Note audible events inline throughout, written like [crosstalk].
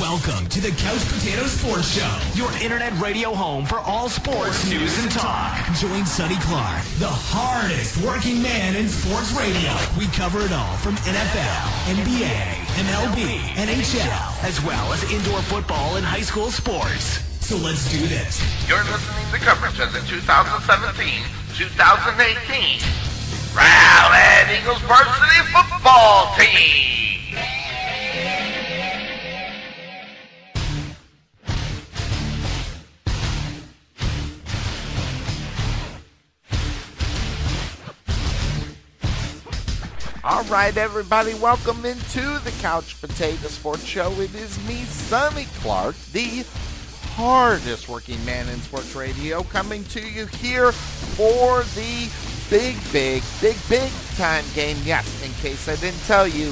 Welcome to the Couch Potato Sports Show, your internet radio home for all sports news and talk. Join Sonny Clark, the hardest working man in sports radio. We cover it all from NFL, NBA, MLB, NHL, as well as indoor football and high school sports. So let's do this. You're listening to coverage of the 2017-2018 Rowlett Eagles varsity football team. Right, everybody, welcome into the Couch Potato Sports Show. It is me, Sonny Clark, the hardest working man in sports radio, coming to you here for the big, big, big, big time game. Yes, in case I didn't tell you,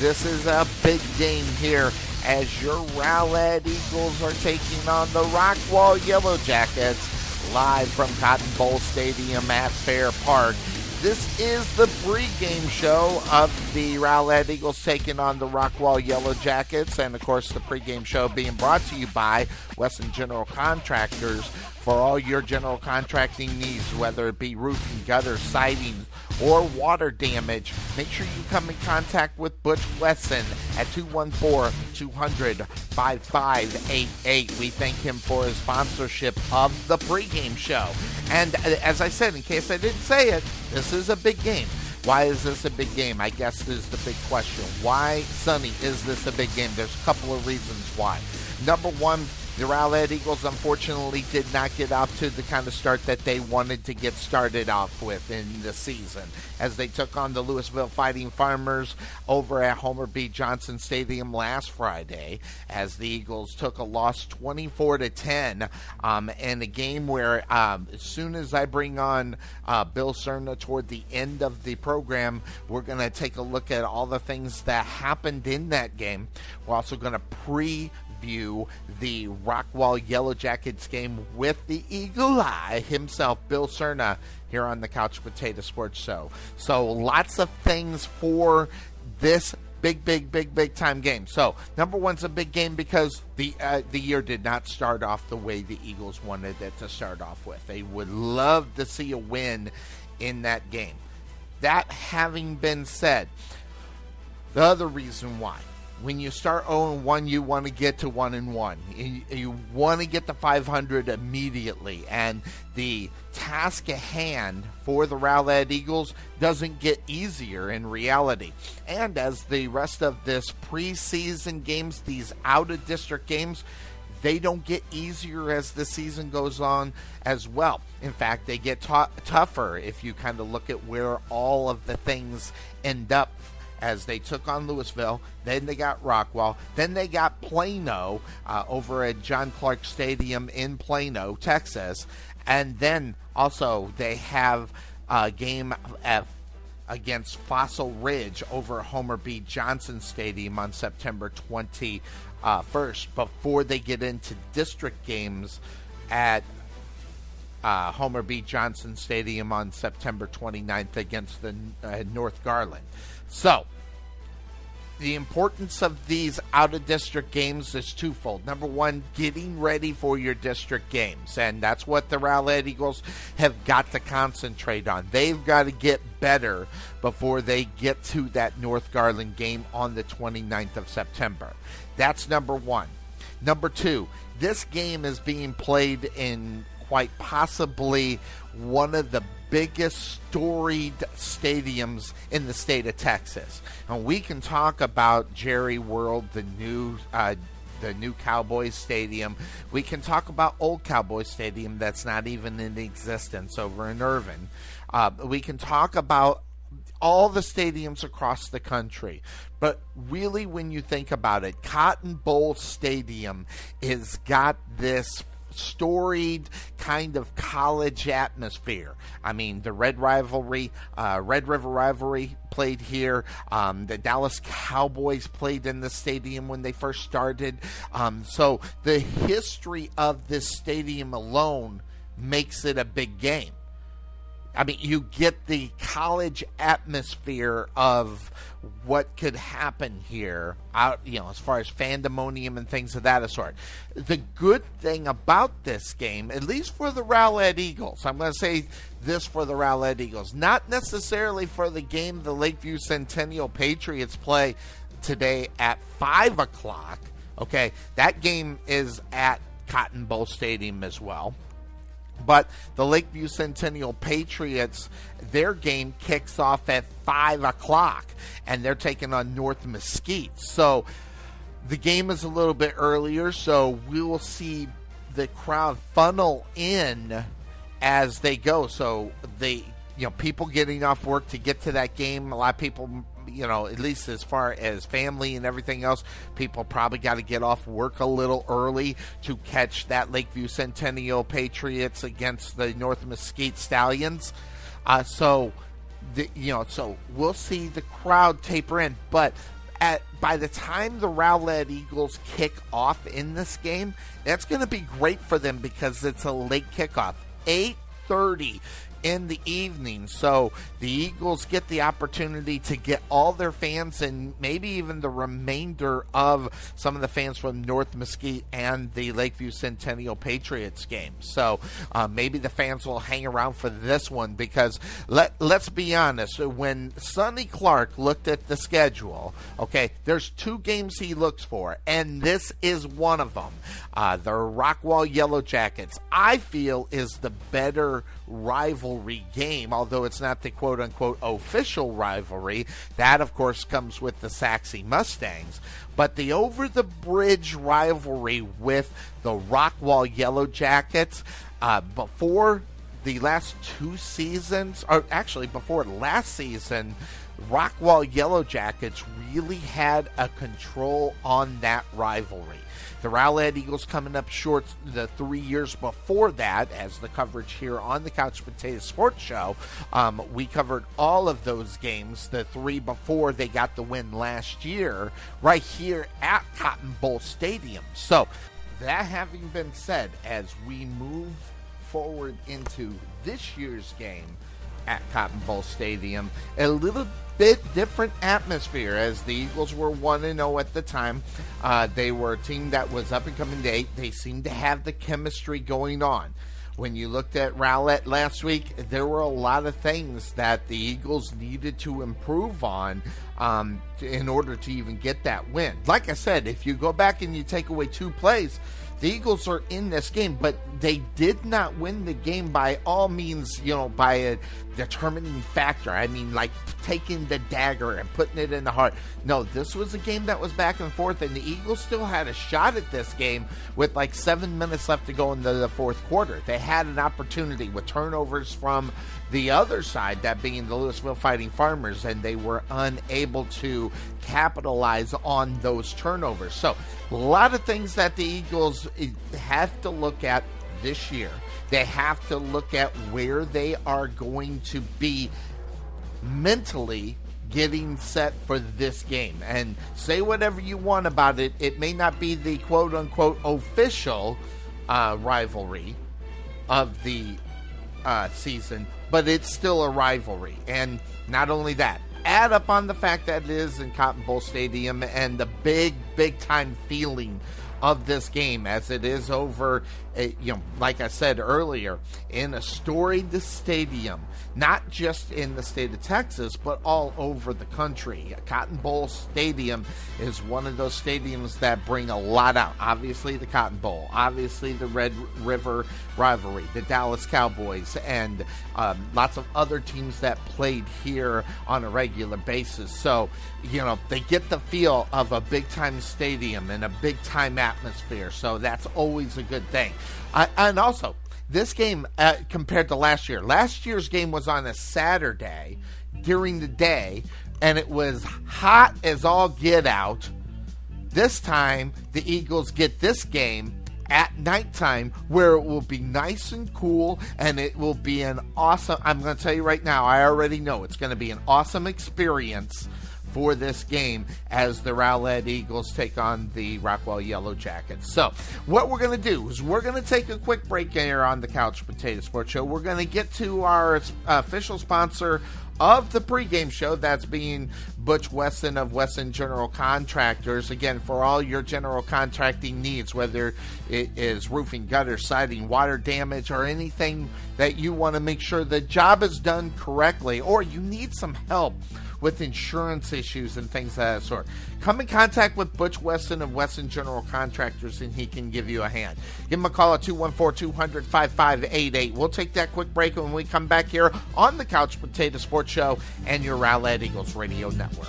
this is a big game here as your Rowlett Eagles are taking on the Rockwall Yellow Jackets live from Cotton Bowl Stadium at Fair Park. This is the pregame show of the Rowlett Eagles taking on the Rockwall Yellow Jackets, and of course, the pregame show being brought to you by Wesson General Contractors for all your general contracting needs, whether it be roofing, gutter, siding, or water damage. Make sure you come in contact with Butch Wesson at 214 200 5588. We thank him for his sponsorship of the pregame show. And uh, as I said, in case I didn't say it, this is a big game. Why is this a big game? I guess is the big question. Why, Sonny, is this a big game? There's a couple of reasons why. Number one, the Rowlett Eagles unfortunately did not get off to the kind of start that they wanted to get started off with in the season as they took on the Lewisville Fighting Farmers over at Homer B. Johnson Stadium last Friday as the Eagles took a loss 24 to 10 um, in a game where um, as soon as I bring on uh, Bill Serna toward the end of the program, we're going to take a look at all the things that happened in that game. We're also going to pre preview the Rockwall Yellow Jackets game with the Eagle Eye himself, Bill Serna, here on the Couch Potato Sports Show. So lots of things for this big, big, big, big time game. So number one's a big game because the uh, the year did not start off the way the Eagles wanted it to start off with. They would love to see a win in that game. That having been said, the other reason why when you start 0 1, you want to get to 1 and 1. You, you want to get to 500 immediately. And the task at hand for the Rowlett Eagles doesn't get easier in reality. And as the rest of this preseason games, these out of district games, they don't get easier as the season goes on as well. In fact, they get t- tougher if you kind of look at where all of the things end up as they took on Lewisville. Then they got Rockwall. Then they got Plano uh, over at John Clark Stadium in Plano, Texas. And then also they have a game at, against Fossil Ridge over Homer B. Johnson Stadium on September 21st uh, before they get into district games at uh, Homer B. Johnson Stadium on September 29th against the uh, North Garland. So, the importance of these out of district games is twofold. Number one, getting ready for your district games. And that's what the Rowlett Eagles have got to concentrate on. They've got to get better before they get to that North Garland game on the 29th of September. That's number one. Number two, this game is being played in quite possibly one of the biggest storied stadiums in the state of Texas. And we can talk about Jerry World, the new uh, the new Cowboys Stadium. We can talk about Old Cowboys Stadium that's not even in existence over in Irving. Uh, we can talk about all the stadiums across the country. But really, when you think about it, Cotton Bowl Stadium has got this storied kind of college atmosphere. I mean, the Red Rivalry, uh, Red River Rivalry played here. Um, the Dallas Cowboys played in the stadium when they first started. Um, so the history of this stadium alone makes it a big game. I mean, you get the college atmosphere of what could happen here out you know as far as fandemonium and things of that sort. The good thing about this game at least for the rowlett eagles i'm going to say this for the rowlett eagles not necessarily for the game the lakeview centennial patriots play today at 5 o'clock okay? That game is at cotton bowl stadium as well but the Lakeview Centennial Patriots, their game kicks off at 5 o'clock, and they're taking on North Mesquite. So the game is a little bit earlier, so we will see the crowd funnel in as they go. So they, you know, people getting off work to get to that game. A lot of people you know, at least as far as family and everything else, people probably got to get off work a little early to catch that Lakeview Centennial Patriots against the North Mesquite Stallions. Uh, so, the, you know, so we'll see the crowd taper in, but at by the time the Rowlett Eagles kick off in this game, that's going to be great for them because it's a late kickoff. 8:30 in the evening. So the Eagles get the opportunity to get all their fans and maybe even the remainder of some of the fans from North Mesquite and the Lakeview Centennial Patriots game. So uh, maybe the fans will hang around for this one because let let's be honest. When Sonny Clark looked at the schedule, okay, there's two games he looks for, and this is one of them. Uh, the Rockwall Yellow Jackets, I feel, is the better rivalry game, although it's not the quote unquote official rivalry. That, of course, comes with the Sachse Mustangs. But the over the bridge rivalry with the Rockwall Yellow Jackets, uh, before the last two seasons, or actually before last season, Rockwall Yellow Jackets really had a control on that rivalry. The Rowlett Eagles coming up short the three years before that, as the coverage here on the Couch Potato Sports Show. Um, we covered all of those games, the three before they got the win last year, right here at Cotton Bowl Stadium. So, that having been said, as we move forward into this year's game at Cotton Bowl Stadium, a little bit different atmosphere as the Eagles were 1 0 at the time. Uh, they were a team that was up and coming. They, they seemed to have the chemistry going on. When you looked at Rowlett last week, there were a lot of things that the Eagles needed to improve on um, in order to even get that win. Like I said, if you go back and you take away two plays, the Eagles are in this game, but they did not win the game by all means, you know, by a determining factor. I mean, like taking the dagger and putting it in the heart. No, this was a game that was back and forth, and the Eagles still had a shot at this game with like seven minutes left to go in the, the fourth quarter. They had an opportunity with turnovers from the other side, that being the Lewisville Fighting Farmers, and they were unable to capitalize on those turnovers. So, a lot of things that the Eagles eh, have to look at this year. They have to look at where they are going to be mentally getting set for this game. And say whatever you want about it. It may not be the quote unquote official uh, rivalry of the uh, season, but it's still a rivalry. And not only that, add up on the fact that it is in Cotton Bowl Stadium and the big, big time feeling of this game as it is over, you know, like I said earlier, in a storied stadium, not just in the state of Texas, but all over the country. Cotton Bowl Stadium is one of those stadiums that bring a lot out. Obviously, the Cotton Bowl, obviously, the Red River rivalry, the Dallas Cowboys, and um, lots of other teams that played here on a regular basis. So, you know, they get the feel of a big time stadium and a big time atmosphere. So that's always a good thing. And also, this game uh, compared to last year, last year's game was on a Saturday during the day, and it was hot as all get out. This time, the Eagles get this game at nighttime where it will be nice and cool and it will be an awesome I'm going to tell you right now I already know it's going to be an awesome experience for this game as the Rowlett Eagles take on the Rockwall Yellow Jackets. So, what we're going to do is we're going to take a quick break here on the Couch Potato Sports Show. We're going to get to our official sponsor of the pregame show. That's being Butch Wesson of Wesson General Contractors. Again, for all your general contracting needs, whether it is roofing, gutter, siding, water damage, or anything that you want to make sure the job is done correctly, or you need some help with insurance issues and things of that sort. Come in contact with Butch Wesson of Wesson General Contractors and he can give you a hand. Give him a call at 214 200 5588. We'll take that quick break when we come back here on the Couch Potato Sports Show and your Rowlett Eagles Radio Network.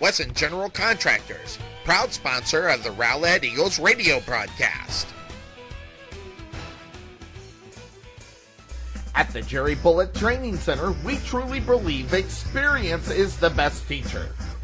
Wesson General Contractors, proud sponsor of the Rowlett Eagles radio broadcast. At the Jerry Bullet Training Center, we truly believe experience is the best teacher.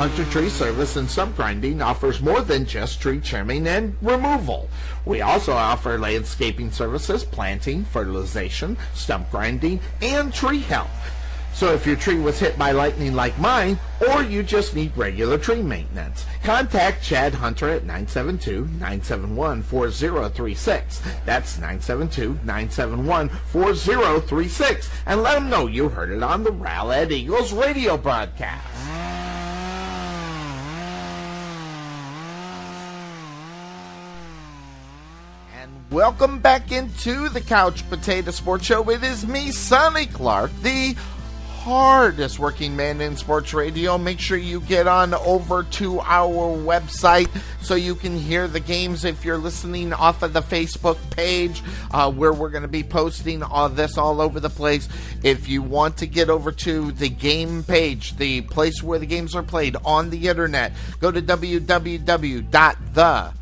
Hunter Tree Service and Stump Grinding offers more than just tree trimming and removal. We also offer landscaping services, planting, fertilization, stump grinding, and tree health. So if your tree was hit by lightning like mine, or you just need regular tree maintenance, contact Chad Hunter at 972-971-4036. That's 972-971-4036. And let him know you heard it on the Rowlett Eagles radio broadcast. Welcome back into the Couch Potato Sports Show. It is me, Sonny Clark, the hardest working man in sports radio. Make sure you get on over to our website so you can hear the games if you're listening off of the Facebook page uh, where we're going to be posting all this all over the place. If you want to get over to the game page, the place where the games are played on the internet, go to www.thecouch.com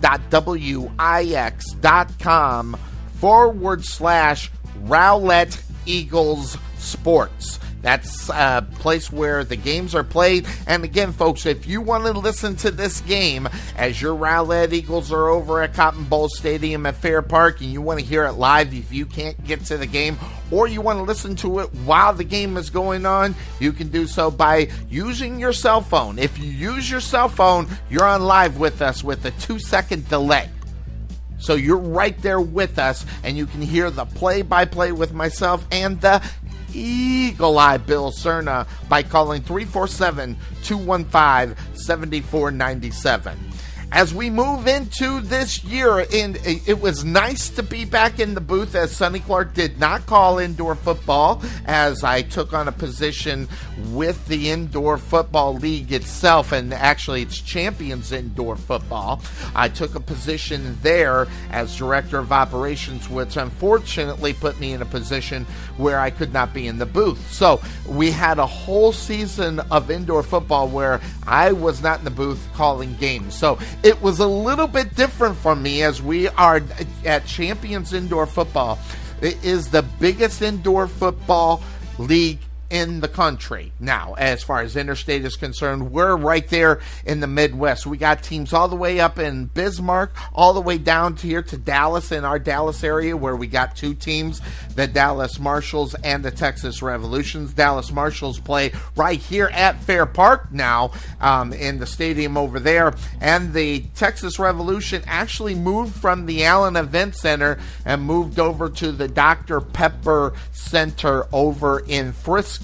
potato.wix.com forward slash Rowlett Eagles Sports. That's a place where the games are played. And again, folks, if you want to listen to this game as your Rowlett Eagles are over at Cotton Bowl Stadium at Fair Park and you want to hear it live if you can't get to the game or you want to listen to it while the game is going on, you can do so by using your cell phone. If you use your cell phone, you're on live with us with a two second delay. So you're right there with us, and you can hear the play by play with myself and the Eagle Eye Bill Serna by calling 347 215 7497. As we move into this year, and it was nice to be back in the booth as Sonny Clark did not call indoor football, as I took on a position with the Indoor Football League itself, and actually it's Champions Indoor Football. I took a position there as Director of Operations, which unfortunately put me in a position where I could not be in the booth. So we had a whole season of indoor football where I was not in the booth calling games. So it was a little bit different for me as we are at Champions Indoor Football. It is the biggest indoor football league in the country. Now, as far as interstate is concerned, we're right there in the Midwest. We got teams all the way up in Bismarck, all the way down to here to Dallas in our Dallas area, where we got two teams the Dallas Marshals and the Texas Revolutions. Dallas Marshals play right here at Fair Park now um, in the stadium over there. And the Texas Revolution actually moved from the Allen Event Center and moved over to the Dr. Pepper Center over in Frisco.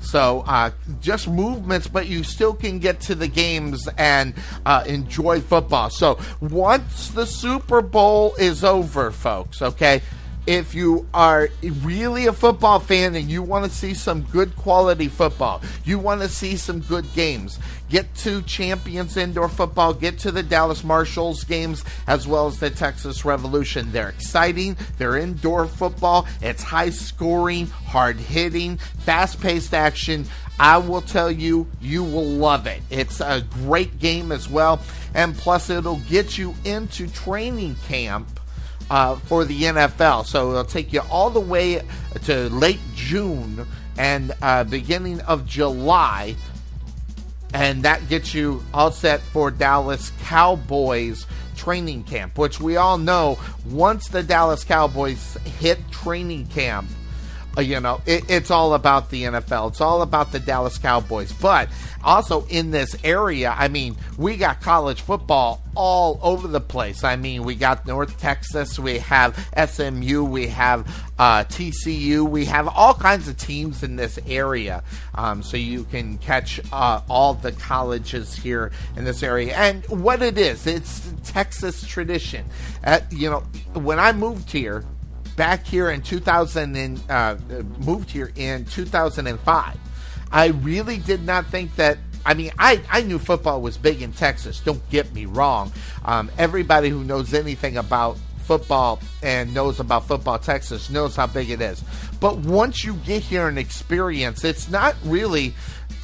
So uh, just movements, but you still can get to the games and uh, enjoy football. So once the Super Bowl is over, folks, okay, if you are really a football fan and you want to see some good quality football, you want to see some good games, get to Champions Indoor Football, get to the Dallas Marshals games as well as the Texas Revolution. They're exciting, they're indoor football, it's high scoring, hard hitting, fast paced action. I will tell you, you will love it. It's a great game as well, and plus, it'll get you into training camp uh, for the NFL. So it'll take you all the way to late June and uh, beginning of July. And that gets you all set for Dallas Cowboys training camp, which we all know once the Dallas Cowboys hit training camp, you know, it, it's all about the NFL. It's all about the Dallas Cowboys. But also in this area, I mean, we got college football all over the place. I mean, we got North Texas, we have SMU, we have uh, TCU, we have all kinds of teams in this area. Um, so you can catch uh, all the colleges here in this area. And what it is, it's Texas tradition. Uh, you know, when I moved here, back here in 2000 and uh, moved here in 2005. I really did not think that. I mean, I, I knew football was big in Texas. Don't get me wrong. Um, everybody who knows anything about football and knows about football Texas knows how big it is. But once you get here and experience, it's not really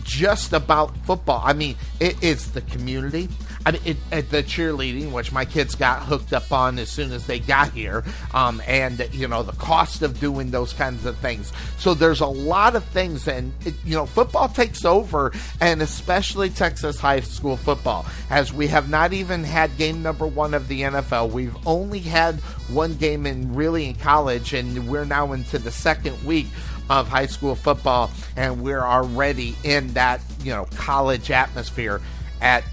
just about football. I mean, it's the community. I mean, it, it, the cheerleading, which my kids got hooked up on as soon as they got here, um, and you know the cost of doing those kinds of things. So there's a lot of things, and it, you know football takes over, and especially Texas high school football, as we have not even had game number one of the NFL. We've only had one game in really in college, and we're now into the second week of high school football, and we're already in that you know college atmosphere at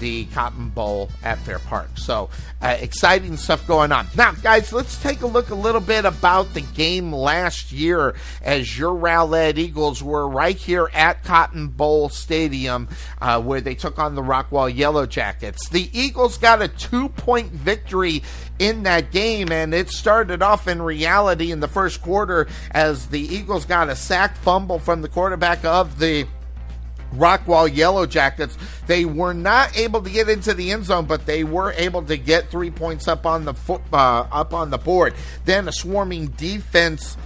the Cotton Bowl at Fair Park. So uh, exciting stuff going on. Now, guys, let's take a look a little bit about the game last year as your Rowlett Eagles were right here at Cotton Bowl Stadium uh, where they took on the Rockwall Yellow Jackets. The Eagles got a two point victory in that game, and it started off in reality in the first quarter as the Eagles got a sack fumble from the quarterback of the Rockwall Yellow Jackets. They were not able to get into the end zone, but they were able to get three points up on the foot, uh, up on the board. Then a swarming defense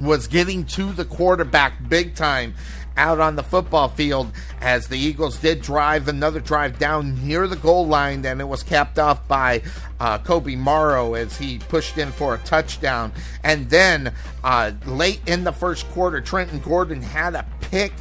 was getting to the quarterback big time out on the football field as the Eagles did drive another drive down near the goal line, Then it was capped off by uh, Kobe Morrow as he pushed in for a touchdown. And then uh, late in the first quarter, Trenton Gordon had a pick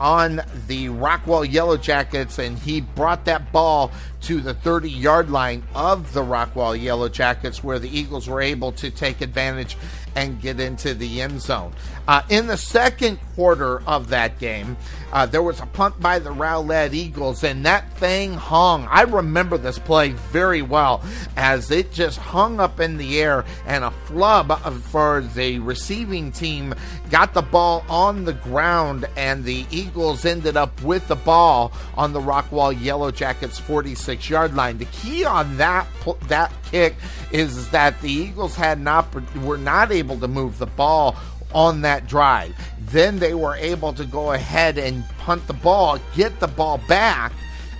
on the Rockwall Yellow Jackets, and he brought that ball to the 30 yard line of the Rockwall Yellow Jackets, where the Eagles were able to take advantage and get into the end zone. Uh, in the second quarter of that game, uh, there was a punt by the Rowlett Eagles, and that thing hung. I remember this play very well as it just hung up in the air, and a flub for the receiving team got the ball on the ground, and the Eagles ended up with the ball on the Rockwall Yellow Jackets 46 yard line. The key on that that kick is that the Eagles had not were not able to move the ball on that drive. Then they were able to go ahead and punt the ball, get the ball back,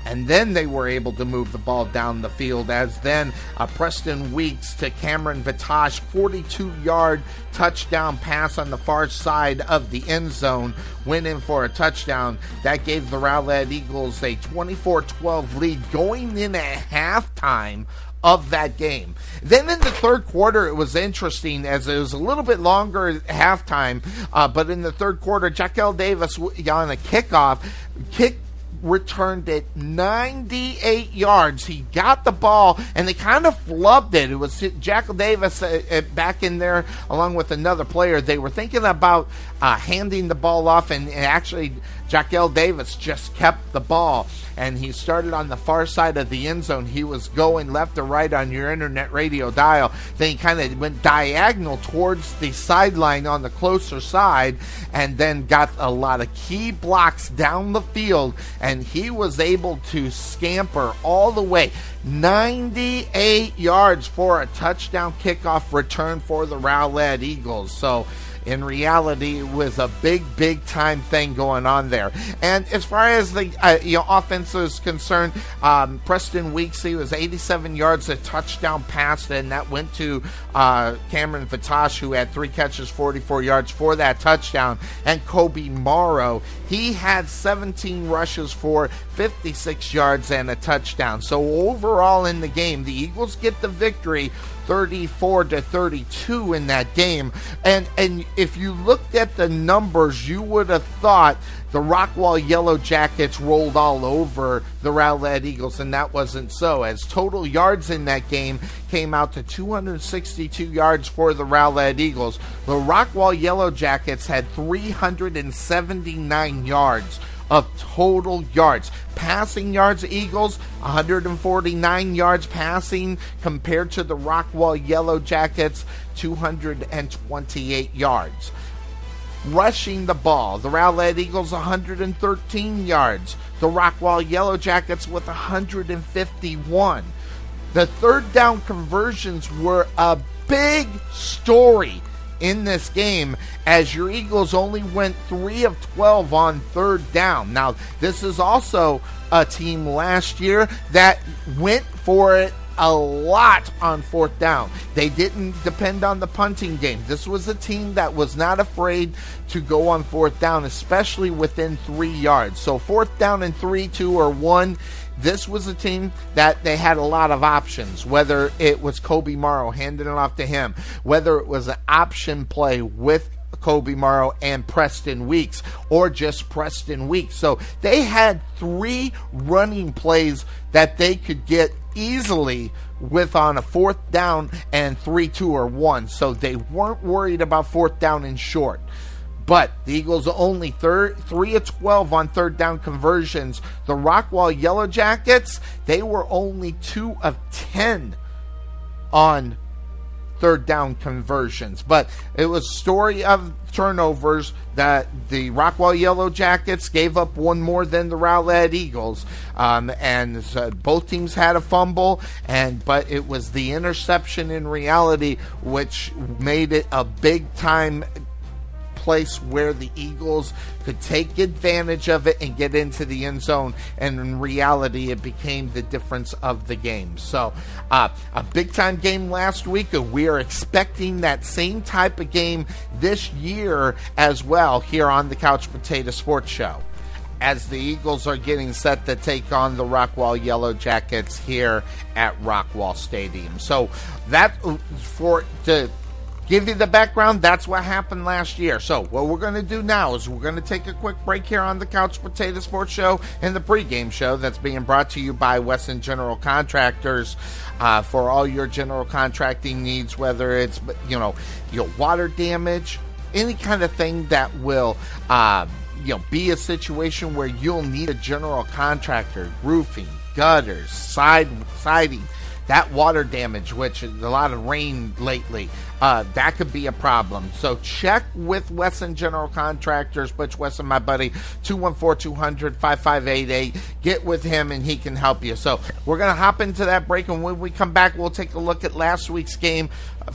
and then they were able to move the ball down the field as then uh, Preston Weeks to Cameron Vitash 42 yard touchdown pass on the far side of the end zone went in for a touchdown. That gave the Rowlett Eagles a 24-12 lead going in at halftime of that game. Then in the third quarter, it was interesting as it was a little bit longer halftime, uh, but in the third quarter, Jackell Davis on a kickoff kicked returned it 98 yards. He got the ball and they kind of flubbed it. It was Jackal Davis uh, uh, back in there along with another player. They were thinking about uh, handing the ball off, and, and actually, Jackell Davis just kept the ball and he started on the far side of the end zone. He was going left or right on your internet radio dial. Then he kind of went diagonal towards the sideline on the closer side and then got a lot of key blocks down the field. And he was able to scamper all the way 98 yards for a touchdown kickoff return for the Rowlett Eagles. So, in reality, it was a big, big time thing going on there. And as far as the uh, you know offense is concerned, um, Preston Weeks he was 87 yards, a touchdown pass, and that went to uh, Cameron Vitash, who had three catches, 44 yards for that touchdown, and Kobe Morrow he had 17 rushes for 56 yards and a touchdown. So overall in the game, the Eagles get the victory 34 to 32 in that game. And and if you looked at the numbers, you would have thought the Rockwall Yellow Jackets rolled all over the Rowlett Eagles, and that wasn't so. As total yards in that game came out to 262 yards for the Rowlett Eagles, the Rockwall Yellow Jackets had 379 yards of total yards. Passing yards, Eagles, 149 yards passing compared to the Rockwall Yellow Jackets, 228 yards. Rushing the ball, the Rowlett Eagles, 113 yards. The Rockwall Yellow Jackets with 151. The third down conversions were a big story in this game as your Eagles only went 3 of 12 on third down. Now, this is also a team last year that went for it a lot on fourth down. They didn't depend on the punting game. This was a team that was not afraid to go on fourth down, especially within three yards. So, fourth down and three, two, or one this was a team that they had a lot of options, whether it was Kobe Morrow handing it off to him, whether it was an option play with Kobe Morrow and Preston Weeks, or just Preston Weeks. So they had three running plays that they could get easily with on a fourth down and three, two, or one. So they weren't worried about fourth down and short. But the Eagles are only third, 3 of 12 on third down conversions. The Rockwall Yellow Jackets, they were only 2 of 10 on third down conversions. But it was story of turnovers that the Rockwall Yellow Jackets gave up one more than the Rowlett Eagles, um, and uh, both teams had a fumble. And but it was the interception in reality which made it a big time place where the Eagles could take advantage of it and get into the end zone. And in reality, it became the difference of the game. So, uh, a big time game last week. And we are expecting that same type of game this year as well here on the Couch Potato Sports Show as the Eagles are getting set to take on the Rockwall Yellow Jackets here at Rockwall Stadium. So that uh, for to give you the background. That's what happened last year. So, what we're going to do now is we're going to take a quick break here on the Couch Potato Sports Show and the pregame show that's being brought to you by Wesson General Contractors uh, for all your general contracting needs, whether it's you know your water damage, any kind of thing that will. Uh, you know, be a situation where you'll need a general contractor, roofing, gutters, side siding, that water damage, which is a lot of rain lately, uh, that could be a problem. So check with Wesson General Contractors, Butch Wesson, my buddy, 214-200-5588. Get with him and he can help you. So we're going to hop into that break, and when we come back, we'll take a look at last week's game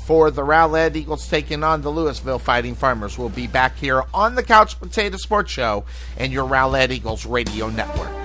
for the Rowlett Eagles taking on the Lewisville Fighting Farmers. We'll be back here on the Couch Potato Sports Show and your Rowlett Eagles radio network.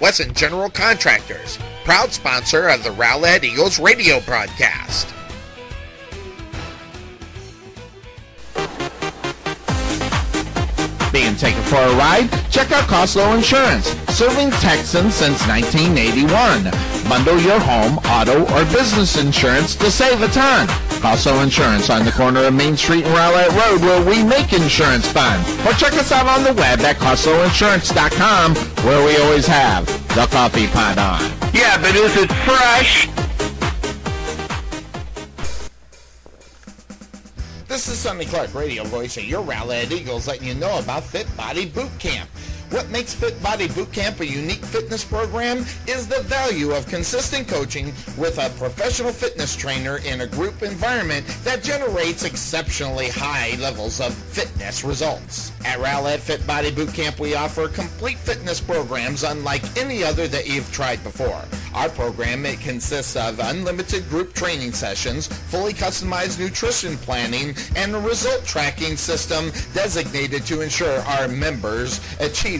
Wesson General Contractors, proud sponsor of the Rowlett Eagles radio broadcast. Being taken for a ride? Check out Coslow Insurance, serving Texans since 1981. Bundle your home, auto, or business insurance to save a ton. Coslow Insurance on the corner of Main Street and Rowlett Road where we make insurance fun. Or check us out on the web at CoslowInsurance.com where we always have the coffee pot on. Yeah, but is it fresh? This is Sonny Clark, radio voice of your Rowlett Eagles, letting you know about Fit Body Boot Camp. What makes Fit Body Boot Camp a unique fitness program is the value of consistent coaching with a professional fitness trainer in a group environment that generates exceptionally high levels of fitness results. At Rowlett Fit Body Boot Camp, we offer complete fitness programs unlike any other that you've tried before. Our program it consists of unlimited group training sessions, fully customized nutrition planning, and a result tracking system designated to ensure our members achieve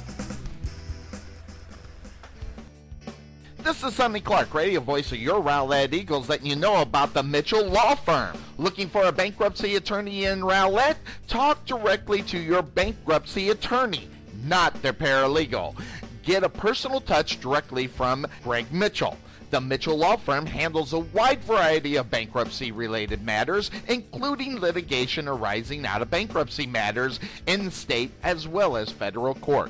This is Sonny Clark, radio voice of your Rowlett Eagles, letting you know about the Mitchell Law Firm. Looking for a bankruptcy attorney in Rowlett? Talk directly to your bankruptcy attorney, not their paralegal. Get a personal touch directly from Greg Mitchell. The Mitchell Law Firm handles a wide variety of bankruptcy related matters, including litigation arising out of bankruptcy matters in state as well as federal court.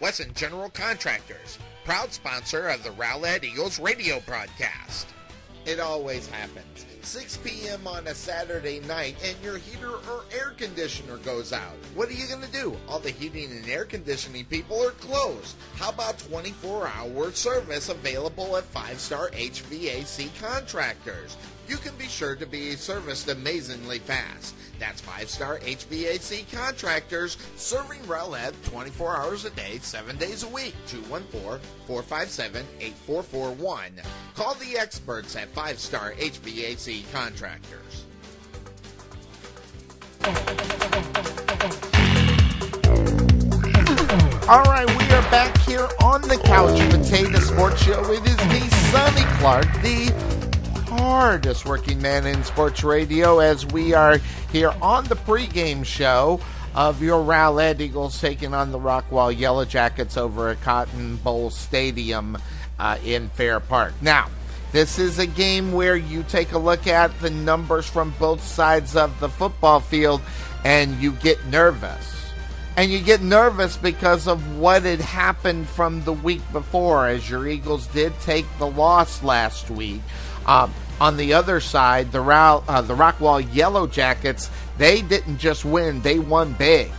Wesson General Contractors, proud sponsor of the Rowlett Eagles radio broadcast. It always happens. 6 p.m. on a Saturday night and your heater or air conditioner goes out. What are you going to do? All the heating and air conditioning people are closed. How about 24 hour service available at 5 Star HVAC Contractors? You can be sure to be serviced amazingly fast. That's 5 Star HVAC Contractors serving Rowlett 24 hours a day, 7 days a week. 214 457 8441. Call the experts at 5 Star HVAC contractors. All right, we are back here on the Couch Potato Sports Show. It is me, Sonny Clark, the hardest working man in sports radio, as we are here on the pregame show of your Rowlett Eagles taking on the Rockwall Yellow Jackets over at Cotton Bowl Stadium uh, in Fair Park. Now, this is a game where you take a look at the numbers from both sides of the football field and you get nervous and you get nervous because of what had happened from the week before, as your Eagles did take the loss last week. Um, on the other side, the, uh, the Rockwall Yellow Jackets, they didn't just win, they won big.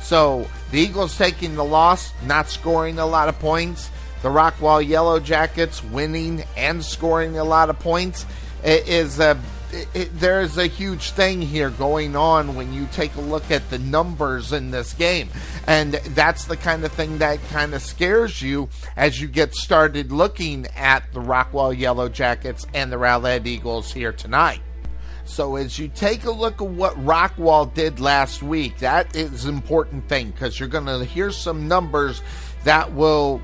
So the Eagles taking the loss, not scoring a lot of points. The Rockwall Yellow Jackets winning and scoring a lot of points is a it, it, there's a huge thing here going on when you take a look at the numbers in this game. And that's the kind of thing that kind of scares you as you get started looking at the Rockwall Yellow Jackets and the Rowlett Eagles here tonight. So as you take a look at what Rockwall did last week, that is an important thing because you're going to hear some numbers that will,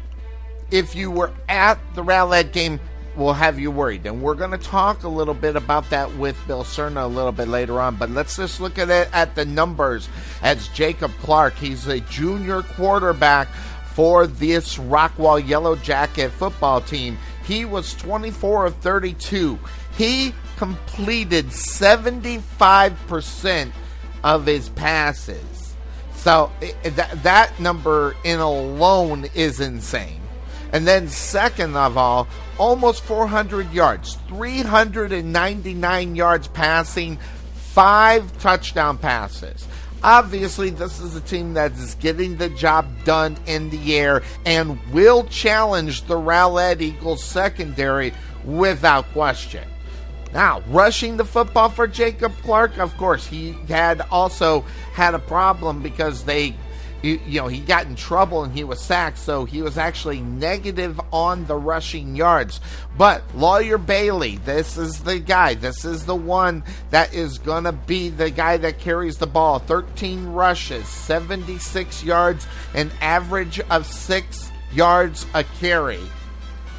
if you were at the Rowlett game, will have you worried. And we're going to talk a little bit about that with Bill Serna a little bit later on. But let's just look at it at the numbers as Jacob Clark. He's a junior quarterback for this Rockwall Yellow Jacket football team. He was 24 of 32. He completed 75% of his passes. So that, that number in alone is insane. And then, second of all, almost 400 yards, 399 yards passing, five touchdown passes. Obviously, this is a team that is getting the job done in the air and will challenge the Rowlett Eagles secondary without question. Now, rushing the football for Jacob Clark, of course, he had also had a problem because they you, you, know, he got in trouble and he was sacked, so he was actually negative on the rushing yards. But Lawyer Bailey, this is the guy. This is the one that is going to be the guy that carries the ball. 13 rushes, 76 yards, an average of six yards a carry,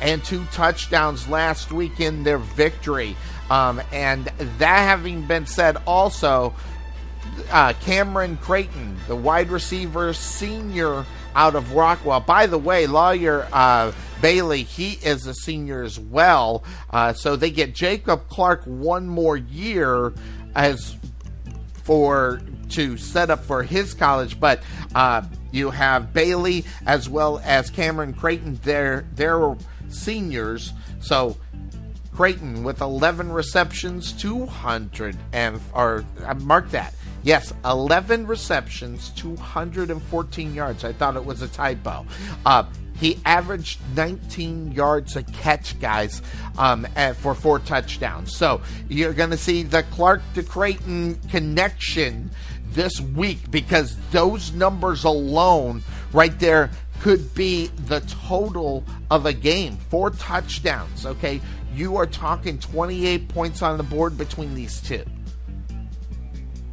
and two touchdowns last week in their victory. Um, and that having been said, also, uh, Cameron Creighton, the wide receiver senior out of Rockwall. By the way, lawyer uh, Bailey, he is a senior as well. Uh, so they get Jacob Clark one more year as for to set up for his college, but uh, you have Bailey as well as Cameron Creighton. They're they're seniors, so. Creighton with 11 receptions, 200 and or uh, mark that Yes, 11 receptions, 214 yards. I thought it was a typo. Uh, he averaged 19 yards a catch, guys, um, for four touchdowns. So you're going to see the Clark to Creighton connection this week because those numbers alone, right there, could be the total of a game. Four touchdowns, okay? You are talking 28 points on the board between these two.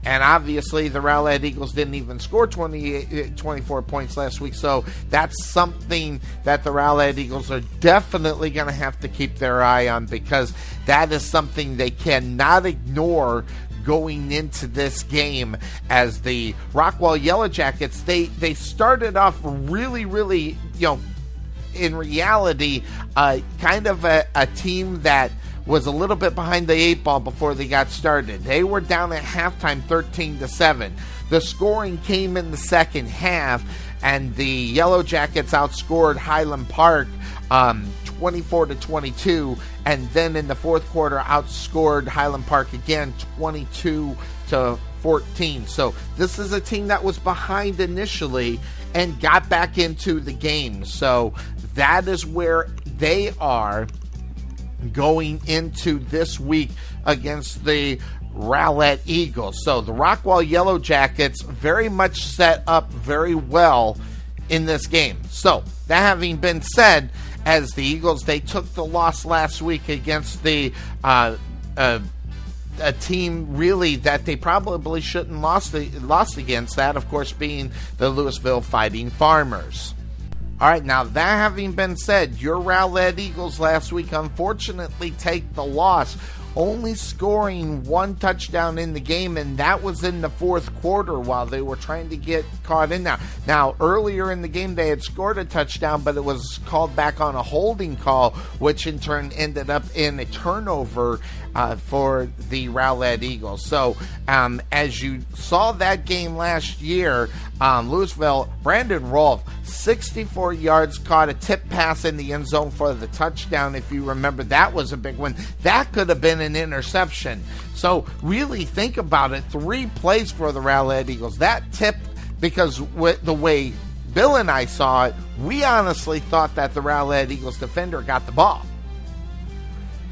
And obviously, the Rowlett Eagles didn't even score 20, 24 points last week. So that's something that the Rowlett Eagles are definitely going to have to keep their eye on because that is something they cannot ignore going into this game as the Rockwall Yellow Jackets they they started off really really you know in reality uh, kind of a, a team that was a little bit behind the eight ball before they got started. They were down at halftime 13 to 7. The scoring came in the second half, and the Yellow Jackets outscored Highland Park um, 24 to 22, and then in the fourth quarter outscored Highland Park again 22 to 14. So this is a team that was behind initially and got back into the game. So that is where they are going into this week against the Rowlett Eagles. So the Rockwall Yellow Jackets very much set up very well in this game. So that having been said, as the Eagles they took the loss last week against the uh, uh, a team really that they probably shouldn't lost lost against. That, of course, being the Lewisville Fighting Farmers. All right, now that having been said, your Rowlett Eagles last week unfortunately take the loss only scoring one touchdown in the game, and that was in the fourth quarter while they were trying to get caught in now. Now, earlier in the game, they had scored a touchdown, but it was called back on a holding call, which in turn ended up in a turnover uh, for the Rowlett Eagles. So, um, as you saw that game last year, um, Lewisville, Brandon Rolfe, 64 yards, caught a tip pass in the end zone for the touchdown. If you remember, that was a big one. That could have been an interception. So, really think about it. Three plays for the Rowlett Eagles. That tip, because with the way Bill and I saw it, we honestly thought that the Rowlett Eagles defender got the ball.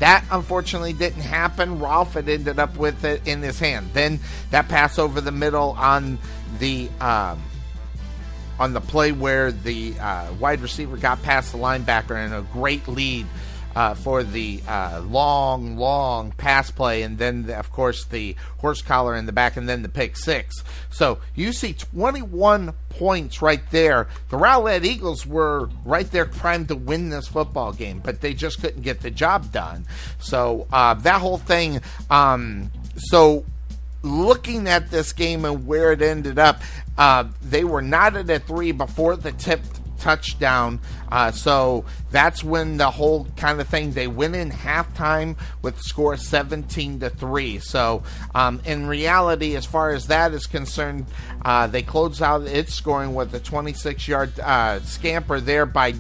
That unfortunately didn't happen. Rolfe had ended up with it in his hand. Then that pass over the middle on the um, on the play where the uh, wide receiver got past the linebacker and a great lead uh, for the uh, long, long pass play, and then the, of course the horse collar in the back, and then the pick six. So you see 21 points right there. The Rowlett Eagles were right there primed to win this football game, but they just couldn't get the job done. So uh, that whole thing. Um, so looking at this game and where it ended up, uh, they were not at a three before the tip touchdown. Uh, so that's when the whole kind of thing they win in halftime with score 17 to 3. So um, in reality, as far as that is concerned, uh, they close out its scoring with a 26 yard uh, scamper there by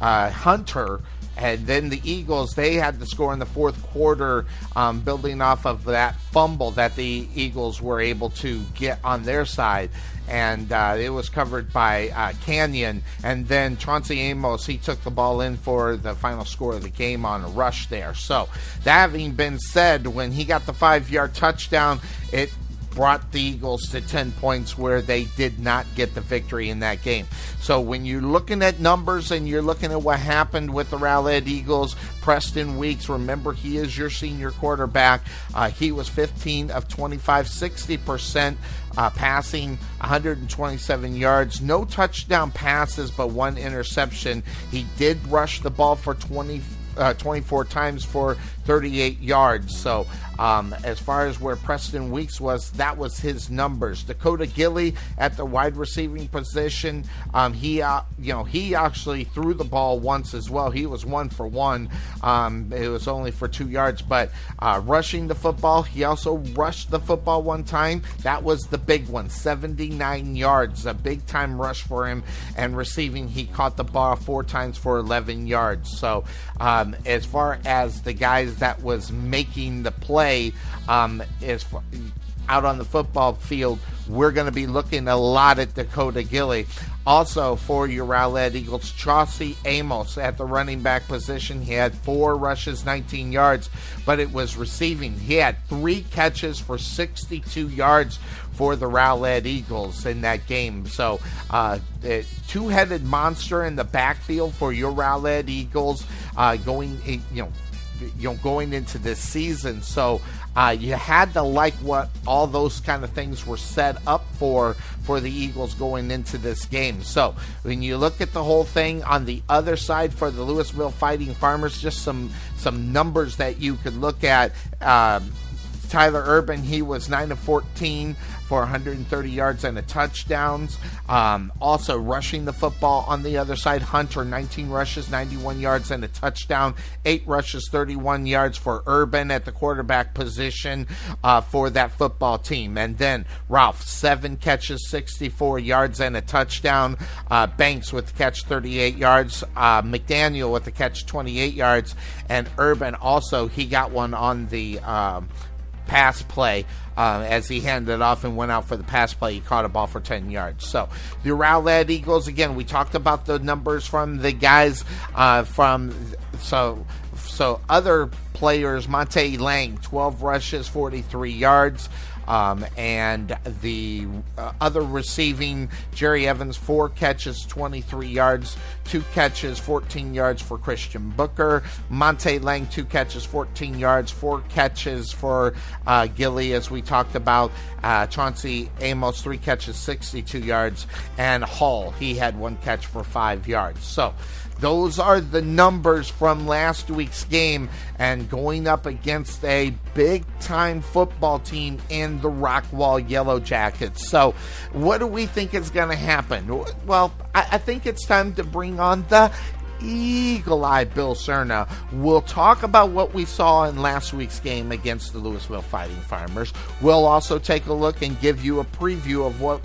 uh, Hunter. And then the Eagles, they had the score in the fourth quarter, um, building off of that fumble that the Eagles were able to get on their side and uh, it was covered by uh, Canyon. And then Chauncey Amos, he took the ball in for the final score of the game on a rush there. So, that having been said, when he got the five yard touchdown, it brought the Eagles to 10 points where they did not get the victory in that game. So when you're looking at numbers and you're looking at what happened with the Rowlett Eagles, Preston Weeks, remember he is your senior quarterback. Uh, he was 15 of 25, 60% uh, passing, 127 yards, no touchdown passes, but one interception. He did rush the ball for 20 uh, 24 times for 38 yards. So, um, as far as where Preston Weeks was, that was his numbers. Dakota Gilly at the wide receiving position, um, he uh, you know he actually threw the ball once as well. He was one for one. Um, it was only for two yards, but uh, rushing the football, he also rushed the football one time. That was the big one, 79 yards, a big time rush for him. And receiving, he caught the ball four times for 11 yards. So um, as far as the guys that was making the play um, is out on the football field, we're going to be looking a lot at Dakota Gilly. Also, for your Rowlett Eagles, Chauncey Amos at the running back position. He had four rushes, 19 yards, but it was receiving. He had three catches for 62 yards for the Rowlett Eagles in that game. So, uh, two headed monster in the backfield for your Rowlett Eagles uh, going, you know, you know, going into this season. So uh, you had to like what all those kind of things were set up for for the Eagles going into this game. So when you look at the whole thing on the other side for the Lewisville Fighting Farmers, just some some numbers that you could look at. Um, Tyler Urban, he was 9 of 14 for 130 yards and a touchdowns. Um, also rushing the football on the other side. Hunter 19 rushes, 91 yards and a touchdown. Eight rushes, 31 yards for Urban at the quarterback position uh, for that football team. And then Rolfe seven catches, 64 yards and a touchdown. Uh, Banks with the catch 38 yards. Uh, McDaniel with the catch 28 yards. And Urban also he got one on the. Um, pass play uh, as he handed it off and went out for the pass play. He caught a ball for 10 yards. So the Rowlett Eagles, again, we talked about the numbers from the guys uh, from. So, so other players, Monte Lang, 12 rushes, 43 yards. Um, and the uh, other receiving, Jerry Evans, four catches, 23 yards, two catches, 14 yards for Christian Booker. Monte Lang, two catches, 14 yards, four catches for uh, Gilly, as we talked about. Uh, Chauncey Amos, three catches, 62 yards. And Hall, he had one catch for five yards. So, those are the numbers from last week's game and going up against a big time football team in the Rockwall Yellow Jackets. So, what do we think is going to happen? Well, I, I think it's time to bring on the eagle eye Bill Serna. We'll talk about what we saw in last week's game against the Lewisville Fighting Farmers. We'll also take a look and give you a preview of what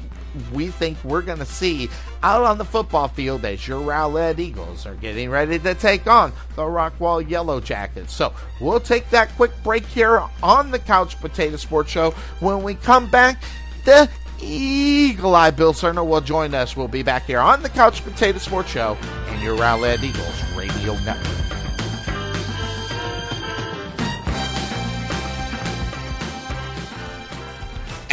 we think we're going to see out on the football field as your Rowlett Eagles are getting ready to take on the Rockwall Yellow Jackets. So we'll take that quick break here on the Couch Potato Sports Show. When we come back, the Eagle Eye Bill Serna will join us. We'll be back here on the Couch Potato Sports Show and your Rowlett Eagles radio network.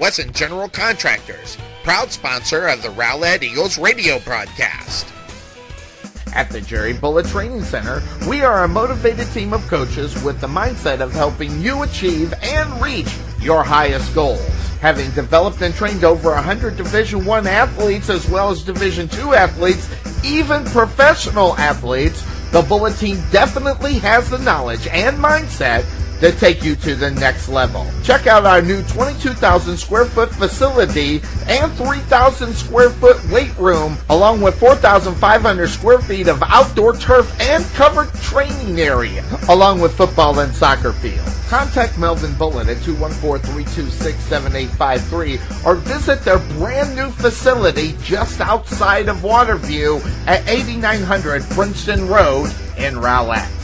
Wesson General Contractors, proud sponsor of the Rowlett Eagles radio broadcast. At the Jerry Bullet Training Center, we are a motivated team of coaches with the mindset of helping you achieve and reach your highest goals. Having developed and trained over 100 Division 1 athletes as well as Division 2 athletes, even professional athletes, the Bullet team definitely has the knowledge and mindset that take you to the next level. Check out our new 22,000 square foot facility and 3,000 square foot weight room, along with 4,500 square feet of outdoor turf and covered training area, along with football and soccer field. Contact Melvin Bullet at 214-326-7853 or visit their brand new facility just outside of Waterview at 8900 Princeton Road in Rowlett.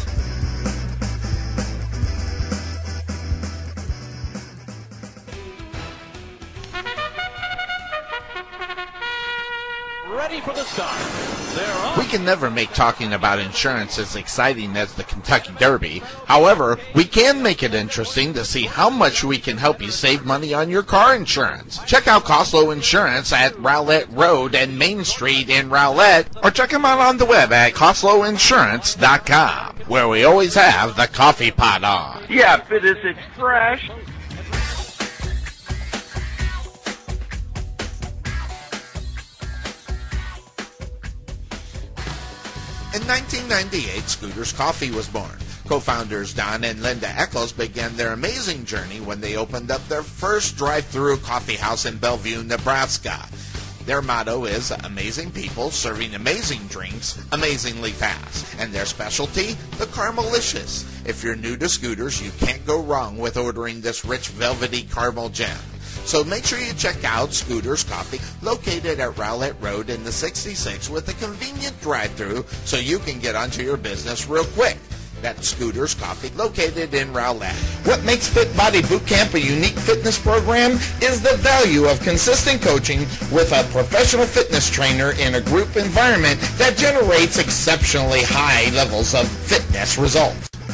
Ready for the start. We can never make talking about insurance as exciting as the Kentucky Derby. However, we can make it interesting to see how much we can help you save money on your car insurance. Check out Coslow Insurance at Rowlett Road and Main Street in Rowlett, or check them out on the web at CoslowInsurance.com, where we always have the coffee pot on. Yeah, Fitters, it's fresh. In 1998, Scooters Coffee was born. Co-founders Don and Linda Eccles began their amazing journey when they opened up their first drive-through coffee house in Bellevue, Nebraska. Their motto is amazing people serving amazing drinks amazingly fast. And their specialty, the Caramelicious. If you're new to scooters, you can't go wrong with ordering this rich velvety caramel gem. So make sure you check out Scooters Coffee, located at Rowlett Road in the 66 with a convenient drive-through so you can get onto your business real quick. That's Scooters Coffee, located in Rowlett. What makes Fit Body Boot Camp a unique fitness program is the value of consistent coaching with a professional fitness trainer in a group environment that generates exceptionally high levels of fitness results.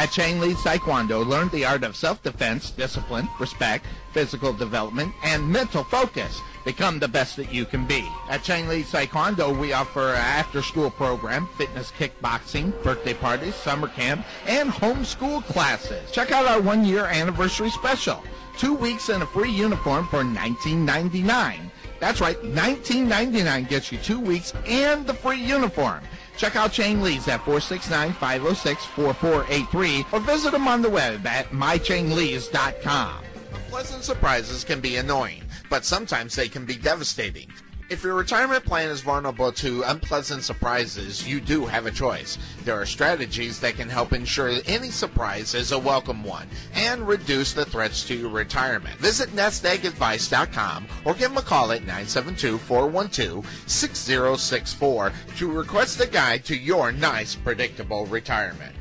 At Chang Lee Taekwondo, learn the art of self-defense, discipline, respect, physical development, and mental focus. Become the best that you can be. At Chang Lee Taekwondo, we offer an after-school program, fitness kickboxing, birthday parties, summer camp, and homeschool classes. Check out our one-year anniversary special. Two weeks and a free uniform for $19.99. That's right, $19.99 gets you two weeks and the free uniform. Check out Chain Lee's at 469-506-4483 or visit them on the web at mychainlees.com. Pleasant surprises can be annoying, but sometimes they can be devastating. If your retirement plan is vulnerable to unpleasant surprises, you do have a choice. There are strategies that can help ensure any surprise is a welcome one and reduce the threats to your retirement. Visit nesteggadvice.com or give them a call at 972-412-6064 to request a guide to your nice, predictable retirement.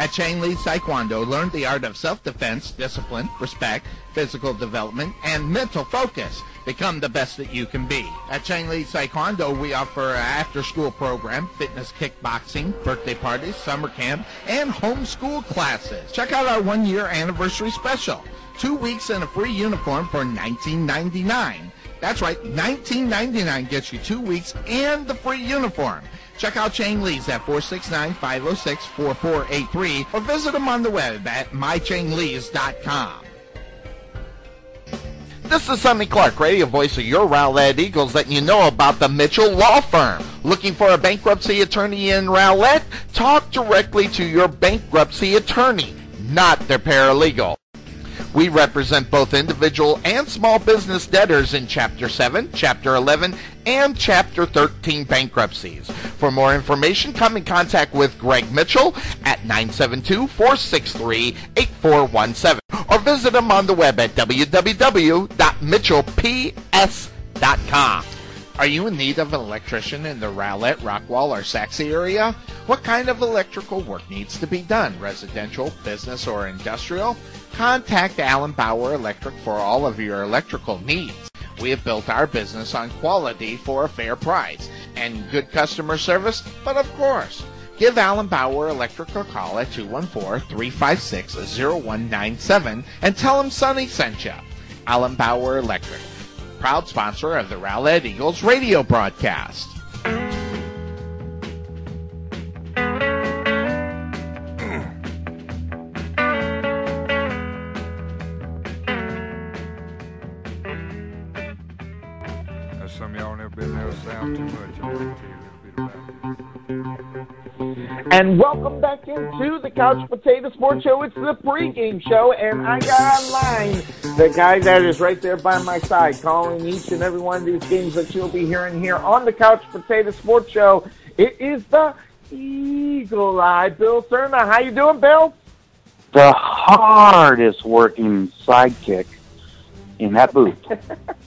At Chain Lee Taekwondo, learn the art of self-defense, discipline, respect, physical development, and mental focus. Become the best that you can be. At Chain Lee Taekwondo, we offer an after-school program, fitness kickboxing, birthday parties, summer camp, and homeschool classes. Check out our one-year anniversary special. Two weeks and a free uniform for $19.99. That's right, $19.99 gets you two weeks and the free uniform. Check out Chain Lee's at 469-506-4483 or visit them on the web at mychainlees.com. This is Sonny Clark, radio voice of your Rowlett Eagles, letting you know about the Mitchell Law Firm. Looking for a bankruptcy attorney in Rowlett? Talk directly to your bankruptcy attorney, not their paralegal. We represent both individual and small business debtors in Chapter 7, Chapter 11, and Chapter 13 bankruptcies. For more information, come in contact with Greg Mitchell at 972-463-8417 or visit him on the web at www.mitchellps.com. Are you in need of an electrician in the Rowlett, Rockwall, or Sachse area? What kind of electrical work needs to be done? Residential, business, or industrial? Contact Allen Bauer Electric for all of your electrical needs. We have built our business on quality for a fair price and good customer service, but of course, give Alan Bauer Electric a call at 214-356-0197 and tell him Sonny sent you. Alan Bauer Electric, proud sponsor of the Rowlett Eagles radio broadcast. Some of y'all never been there south too much. And welcome back into the Couch Potato Sports Show. It's the pregame show, and I got online the guy that is right there by my side, calling each and every one of these games that you'll be hearing here on the Couch Potato Sports Show. It is the Eagle Eye, Bill Serna. How you doing, Bill? the hardest working sidekick in that booth. [laughs]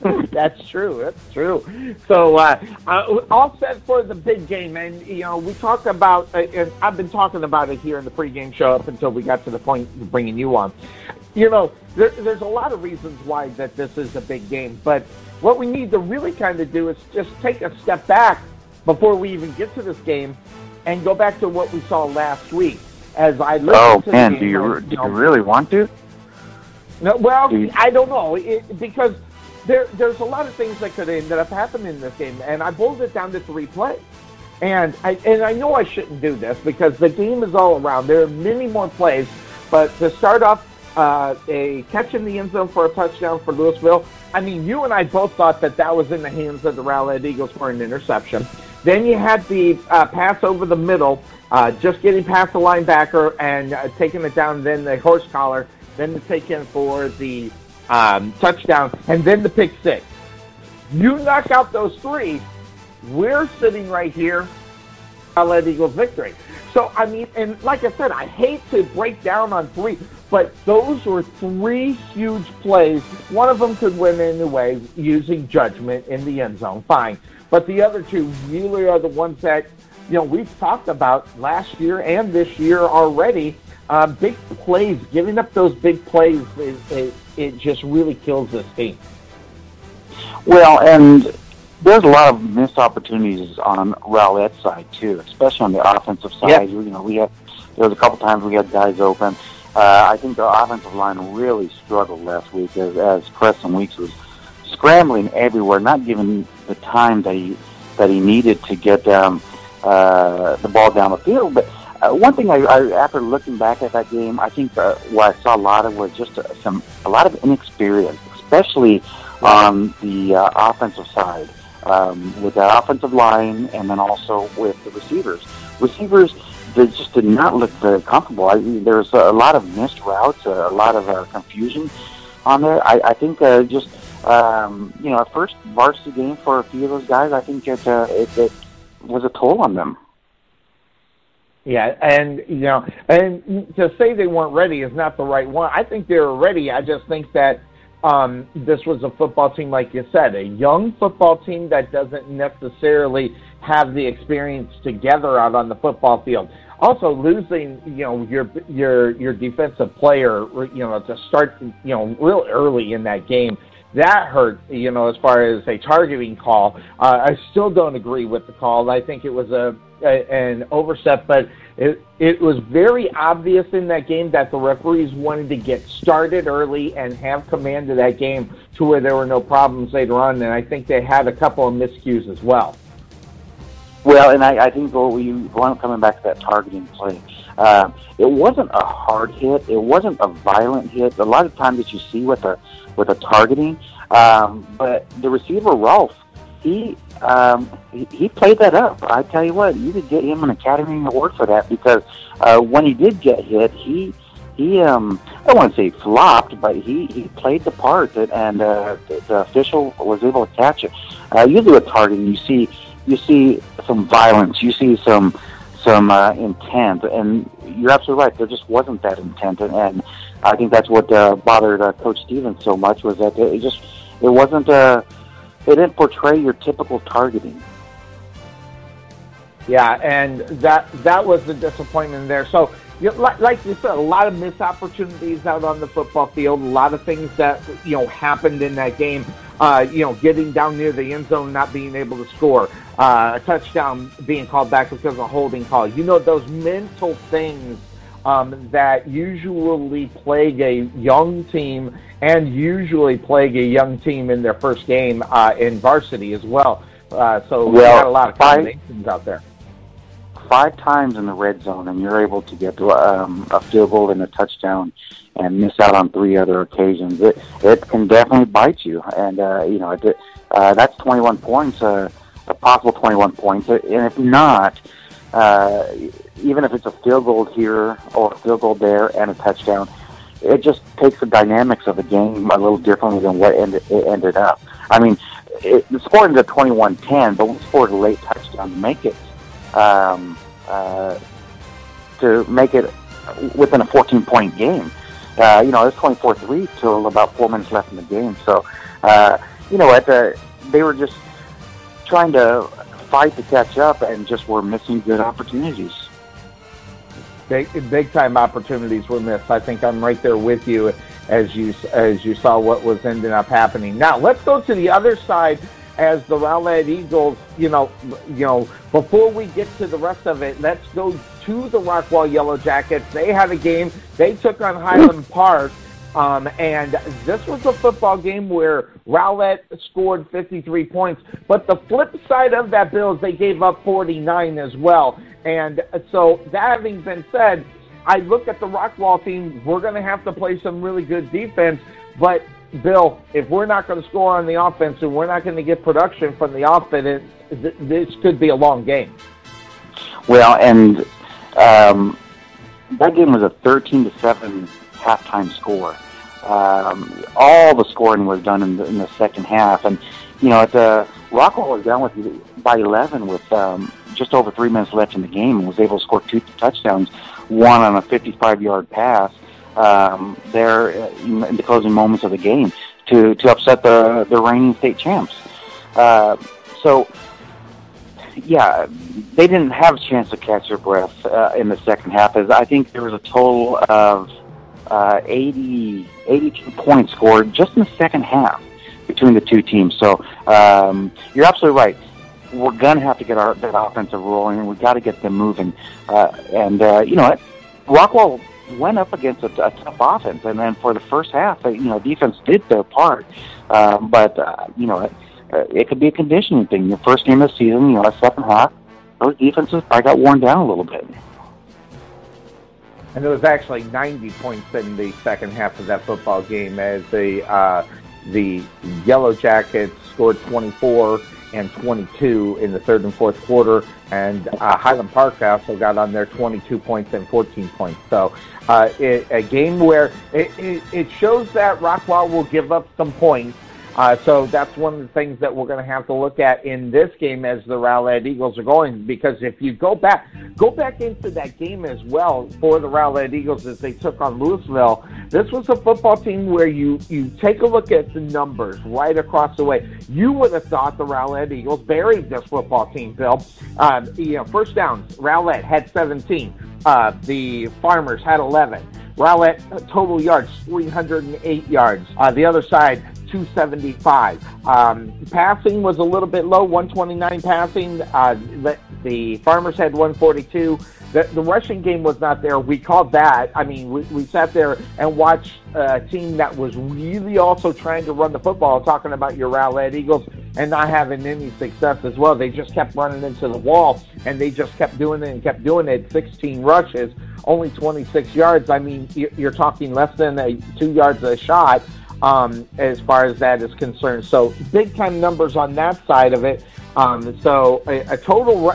[laughs] That's true. That's true. So, uh, uh, all set for the big game, and you know, we talked about, uh, and I've been talking about it here in the pregame show up until we got to the point of bringing you on. You know, there, there's a lot of reasons why that this is a big game, but what we need to really kind of do is just take a step back before we even get to this game, and go back to what we saw last week. As I listened Oh to the game, do you I- do know, you really want to? no, well, you- I don't know it, because there there's a lot of things that could that up happening in this game, and I boiled it down to three plays. And I and I know I shouldn't do this because the game is all around. There are many more plays, but to start off, uh, a catch in the end zone for a touchdown for Lewisville. I mean, you and I both thought that that was in the hands of the Rowlett Eagles for an interception. Then you had the uh, pass over the middle, uh, just getting past the linebacker and uh, taking it down. Then the horse collar, then the take in for the um, touchdown, and then the pick six. You knock out those three, we're sitting right here, Rowlett Eagles victory. So I mean, and like I said, I hate to break down on three, but those were three huge plays. One of them could win anyway using judgment in the end zone, fine. But the other two really are the ones that you know we've talked about last year and this year already. Uh, big plays, giving up those big plays, is, it, it just really kills this team. Well, and there's a lot of missed opportunities on Rowlett's side too, especially on the offensive side. Yeah. You know, we had there was a couple times we had guys open. Uh, I think the offensive line really struggled last week as, as Preston Weeks was scrambling everywhere, not given the time that he that he needed to get um, uh, the ball down the field. But uh, one thing I, I, after looking back at that game, I think uh, what I saw a lot of was just uh, some a lot of inexperience, especially on the uh, offensive side um, with that offensive line, and then also with the receivers. Receivers they just did not look very comfortable. I, there's a lot of missed routes, a lot of uh, confusion on there. I, I think uh, just um, you know, a first varsity game for a few of those guys, I think it, uh, it, it was a toll on them. Yeah, and you know, and to say they weren't ready is not the right one. I think they were ready. I just think that um, this was a football team, like you said, a young football team that doesn't necessarily have the experience together out on the football field. Also, losing you know your your your defensive player, you know, to start you know real early in that game that hurt, you know, as far as a targeting call. Uh, I still don't agree with the call. I think it was a, a an overstep, but it it was very obvious in that game that the referees wanted to get started early and have command of that game to where there were no problems later on. And I think they had a couple of miscues as well. Well, and I, I think what we want coming back to that targeting play. Uh, it wasn't a hard hit. It wasn't a violent hit. A lot of times that you see with a with a targeting. Um, but the receiver Rolfe, he, um, he he played that up. I tell you what, you could get him an Academy Award for that because uh, when he did get hit, he he um I don't want to say flopped, but he he played the part that, and uh, the, the official was able to catch it. Uh, usually with targeting, you see you see some violence, you see some some uh, intent, and you're absolutely right. There just wasn't that intent, and, and I think that's what uh, bothered uh, Coach Stevens so much was that it just it wasn't uh, it didn't portray your typical targeting. Yeah, and that that was the disappointment there. So, you like you said, a lot of missed opportunities out on the football field. A lot of things that you know happened in that game. Uh, you know, getting down near the end zone, not being able to score, uh, a touchdown being called back because of a holding call. You know, those mental things um, that usually plague a young team and usually plague a young team in their first game uh, in varsity as well. Uh, so well, we got a lot of combinations out there. Five times in the red zone, and you're able to get um, a field goal and a touchdown, and miss out on three other occasions. It it can definitely bite you, and uh, you know it, uh, that's 21 points, uh, a possible 21 points, and if not, uh, even if it's a field goal here or a field goal there and a touchdown, it just takes the dynamics of the game a little differently than what ended, it ended up. I mean, it, the score ended at 21-10, but we scored a late touchdown to make it um, uh, to make it within a 14-point game. Uh, you know, it was 24-3 till about four minutes left in the game. So, uh, you know, at the, they were just trying to fight to catch up and just were missing good opportunities. Big, big time opportunities were missed. I think I'm right there with you as you as you saw what was ending up happening. Now let's go to the other side as the Rowlett Eagles. You know, you know, before we get to the rest of it, let's go to the Rockwall Yellow Jackets. They had a game. They took on Highland Park. Um, and this was a football game where Rowlett scored 53 points. But the flip side of that, Bill, is they gave up 49 as well. And so that having been said, I look at the Rockwall team. We're going to have to play some really good defense. But, Bill, if we're not going to score on the offense and we're not going to get production from the offense, this could be a long game. Well, and um, that game was a 13 to 7 halftime score. Um, all the scoring was done in the, in the second half, and you know, at the Rockwall was down with by 11 with um, just over three minutes left in the game, and was able to score two touchdowns, one on a 55-yard pass um, there in the closing moments of the game to to upset the the reigning state champs. Uh, so yeah, they didn't have a chance to catch their breath uh, in the second half. As I think there was a total of uh, 80, 82 points scored just in the second half between the two teams. So um, you're absolutely right. We're gonna have to get our that offensive rolling, and we've got to get them moving. Uh, and uh, you know, Rockwall went up against a, a tough offense, and then for the first half, you know, defense did their part. Um, but uh, you know, it, uh, it could be a conditioning thing. Your first game of the season, you know, second half, those defenses I got worn down a little bit and there was actually 90 points in the second half of that football game as the uh, the Yellow Jackets scored 24 and 22 in the third and fourth quarter, and uh, Highland Park also got on their 22 points and 14 points. So uh, a game where it, it, it shows that Rockwall will give up some points uh, so that's one of the things that we're going to have to look at in this game as the Rowlett Eagles are going. Because if you go back, go back into that game as well for the Rowlett Eagles as they took on Lewisville. This was a football team where you you take a look at the numbers right across the way. You would have thought the Rowlett Eagles buried this football team, Bill. Um, you know, first downs, Rowlett had 17. Uh, the Farmers had 11. Rowlett uh, total yards, 308 yards. Uh, the other side, 275. Um, passing was a little bit low, 129 passing. Uh, the, the Farmers had 142. The, the rushing game was not there. We called that. I mean, we, we sat there and watched a team that was really also trying to run the football, talking about your Rowlett Eagles and not having any success as well. They just kept running into the wall and they just kept doing it and kept doing it. 16 rushes, only 26 yards. I mean, you're talking less than a, two yards a shot um, as far as that is concerned. So big time numbers on that side of it. Um, so a, a total.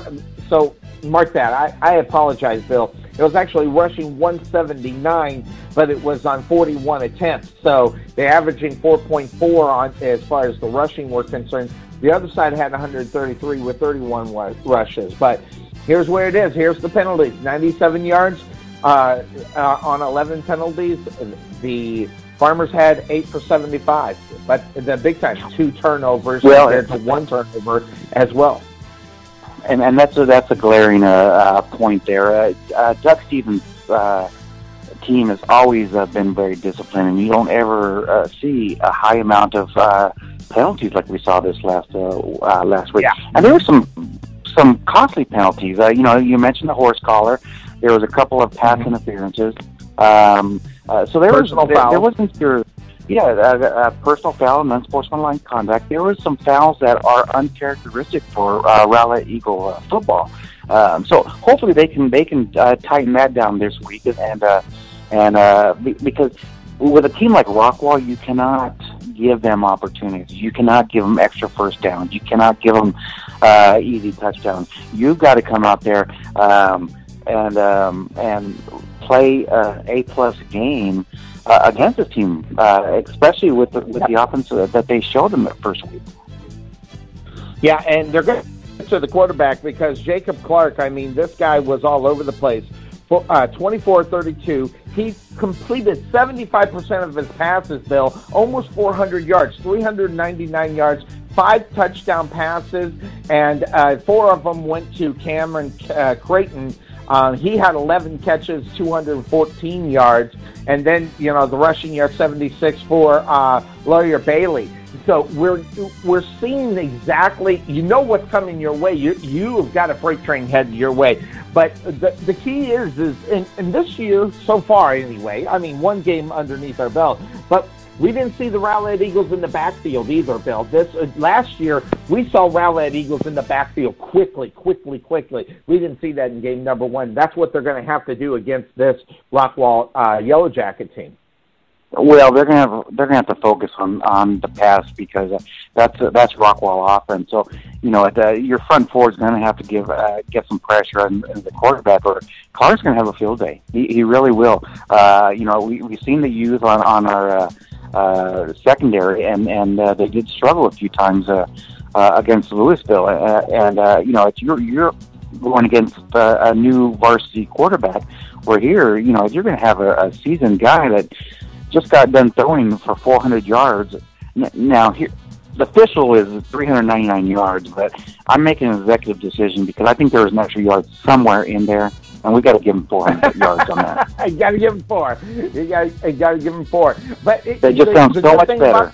So mark that. I, I apologize, Bill. It was actually rushing 179, but it was on 41 attempts. So they're averaging 4.4 on as far as the rushing were concerned. The other side had 133 with 31 rushes. But here's where it is. Here's the penalties: 97 yards uh, uh, on 11 penalties. The Farmers had eight for 75, but the big time two turnovers well, compared to one turnover as well. And and that's a that's a glaring uh, uh, point there. Uh, uh, Doug Stevens' uh, team has always uh, been very disciplined, and you don't ever uh, see a high amount of uh, penalties like we saw this last uh, uh, last week. Yeah. And there were some some costly penalties. Uh, you know, you mentioned the horse collar. There was a couple of pass mm-hmm. interferences. Um, uh, so there personal was there, there wasn't your yeah uh, uh, personal foul and unsportsmanlike conduct. There was some fouls that are uncharacteristic for uh, Rowlett Eagle uh, football. Um, so hopefully they can they can uh, tighten that down this week and uh, and uh, because with a team like Rockwall, you cannot give them opportunities. You cannot give them extra first downs. You cannot give them uh, easy touchdowns. You've got to come out there um, and um, and play a A plus game uh, against this team, uh, especially with the, with the offense that they showed them the first week. Yeah, and they're going to answer the quarterback because Jacob Clark. I mean, this guy was all over the place. For, uh, 24-32. He completed 75% of his passes, Bill. Almost 400 yards, 399 yards, five touchdown passes, and uh, four of them went to Cameron uh, Creighton, um, he had 11 catches, 214 yards, and then you know the rushing yard 76 for uh, Lawyer Bailey. So we're we're seeing exactly you know what's coming your way. You you've got a freight train headed your way. But the the key is is in, in this year so far anyway. I mean one game underneath our belt, but we didn't see the Rowlett Eagles in the backfield either, Bill. This uh, last year we saw Rowlett Eagles in the backfield quickly, quickly, quickly. We didn't see that in game number one. That's what they're going to have to do against this Rockwall uh, Yellow Jacket team. Well, they're gonna have they're gonna have to focus on on the pass because that's that's Rockwall offense. So you know, the, your front four is gonna have to give uh, get some pressure on, on the quarterback, or Clark's gonna have a field day. He, he really will. Uh, you know, we we've seen the youth on on our uh, uh, secondary, and and uh, they did struggle a few times uh, uh, against Lewisville. Uh, and uh, you know, it's you're you're going against uh, a new varsity quarterback. Where here, you know, you're going to have a, a seasoned guy that just got done throwing for 400 yards. Now here. The official is 399 yards, but I'm making an executive decision because I think there was an extra yard somewhere in there and we got to give him 400 [laughs] yards on that. you got to give him four. You got to give him four. But it, that just the, so much better. About,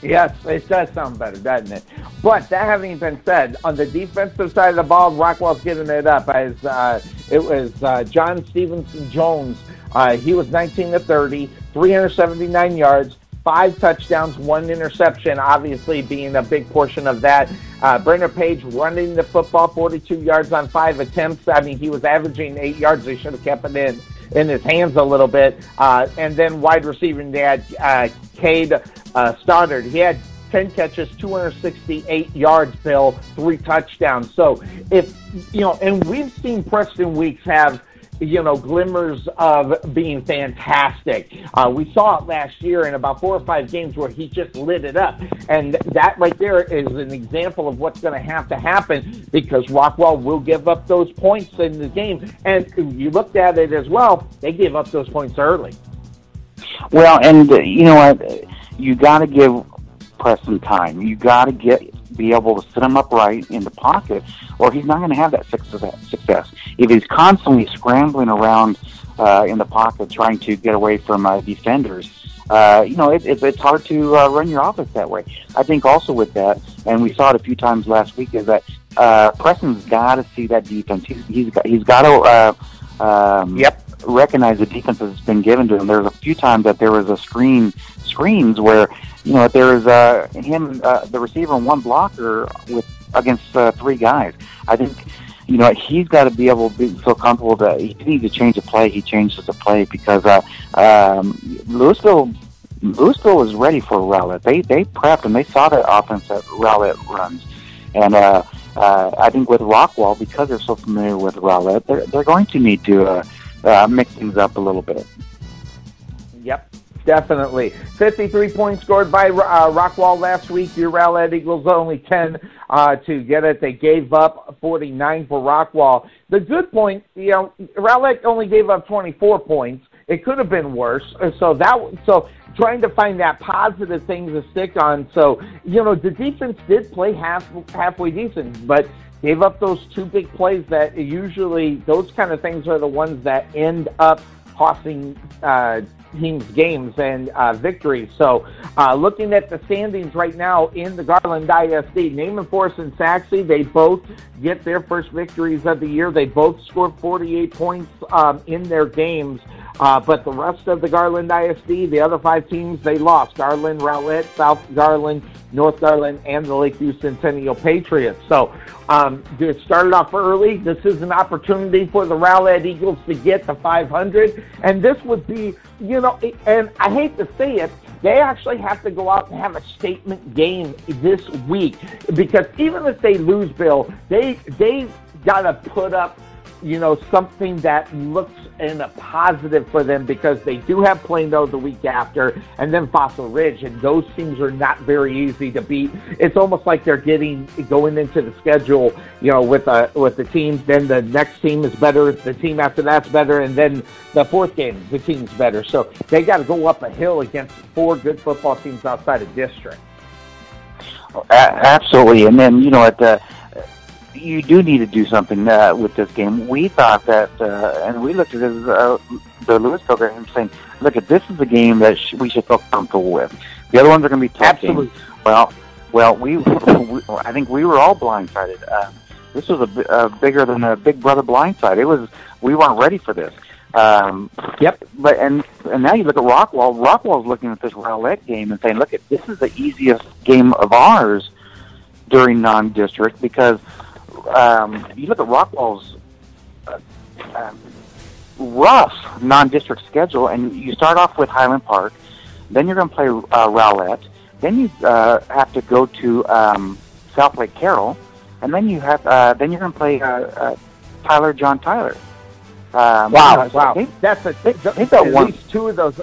yes, it does sound better, doesn't it? But that having been said, on the defensive side of the ball, Rockwall's giving it up as uh, it was uh, John Stevenson Jones. Uh, he was 19 to 30, 379 yards, five touchdowns, one interception, obviously being a big portion of that. Uh, Brenner Page running the football 42 yards on five attempts. I mean, he was averaging eight yards. They should have kept it in in his hands a little bit. Uh, and then wide receiver, they had uh, Cade uh, Stoddard. He had 10 catches, 268 yards, Bill, three touchdowns. So if, you know, and we've seen Preston Weeks have – you know, glimmers of being fantastic. Uh, we saw it last year in about four or five games where he just lit it up. And that right there is an example of what's going to have to happen because Rockwall will give up those points in the game. And you looked at it as well, they gave up those points early. Well, and uh, you know what? You got to give Preston time. You got to get be able to sit him upright in the pocket, or he's not going to have that success. If he's constantly scrambling around uh, in the pocket trying to get away from uh, defenders, uh, you know, it, it, it's hard to uh, run your offense that way. I think also with that, and we saw it a few times last week, is that uh, Preston's got to see that defense. He's, he's got, he's got to. Uh, um, yep recognize the defense that's been given to him. There's a few times that there was a screen screens where you know there was uh, him, uh, the receiver, and one blocker with against uh, three guys. I think you know he's got to be able to be, feel comfortable that he needs to change a play. He changes the play because uh, um, Lewisville. Lewisville was ready for Rowlett. They they prepped and they saw the offense that Rowlett runs, and uh, uh, I think with Rockwall because they're so familiar with Rowlett, they're they're going to need to uh, uh, mix things up a little bit. Definitely. 53 points scored by uh, Rockwall last week. Your Rowlett Eagles only 10 uh, to get it. They gave up 49 for Rockwall. The good point, you know, Rowlett only gave up 24 points. It could have been worse. So that so trying to find that positive thing to stick on. So you know the defense did play half halfway decent, but gave up those two big plays that usually those kind of things are the ones that end up costing uh, teams games and uh, victories. So, uh, looking at the standings right now in the Garland ISD, Naaman Forest and Sachse, they both get their first victories of the year. They both scored 48 points um, in their games. Uh, but the rest of the Garland ISD, the other five teams, they lost. Garland, Rowlett, South Garland, North Garland, and the Lakeview Centennial Patriots. So um, it started off early. This is an opportunity for the Rowlett Eagles to get to 500. And this would be, you know, and I hate to say it, they actually have to go out and have a statement game this week because even if they lose, Bill, they they got to put up you know, something that looks in a positive for them because they do have Plano the week after and then Fossil Ridge, and those teams are not very easy to beat. It's almost like they're getting going into the schedule, you know, with a with the teams. Then the next team is better, the team after that's better, and then the fourth game the team's better. So they got to go up a hill against four good football teams outside of district. Absolutely, and then you know at the you do need to do something uh, with this game. We thought that, uh, and we looked at this, uh, the Lewisville game saying, look, at this is a game that sh- we should feel comfortable with. The other ones are going to be tough Absolutely. games. Well, well, we, [laughs] we, I think we were all blindsided. Uh, this was a, a bigger than a Big Brother blindside. It was we weren't ready for this. Um, yep. But and and now you look at Rockwall. Rockwall's looking at this Rowlett game and saying, look, at this is the easiest game of ours during non-district because um, you look at Rockwall's uh, um, rough non-district schedule, and you start off with Highland Park, then you're going to play uh, Rowlett, then you uh, have to go to um, Southlake Carroll, and then you have uh, then you're going to play uh, uh, Tyler John Tyler. Um, wow, wow, they, that's a they, they've got at one. least two of those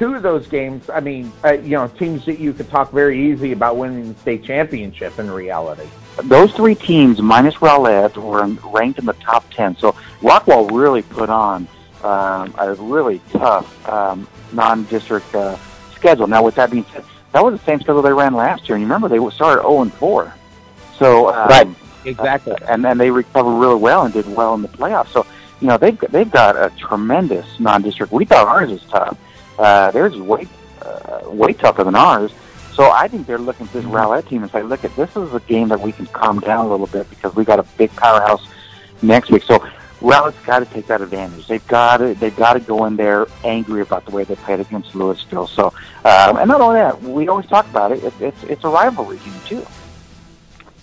two of those games, I mean, uh, you know, teams that you could talk very easy about winning the state championship in reality. Those three teams, minus Rowlett, were ranked in the top 10. So Rockwall really put on um, a really tough um, non-district uh, schedule. Now, with that being said, that was the same schedule they ran last year. And you remember, they started 0 and 4. So, um, right, exactly. Uh, and, and they recovered really well and did well in the playoffs. So, you know, they've, they've got a tremendous non-district. We thought ours was tough uh, theirs is way uh, way tougher than ours. So I think they're looking at this mm-hmm. Rowlett team and say, look, at this is a game that we can calm down a little bit because we got a big powerhouse next week. So Rowlett's got to take that advantage. They've got to they've got to go in there angry about the way they played against Lewisville. So um, and not only that, we always talk about it. it it's it's a rivalry game too.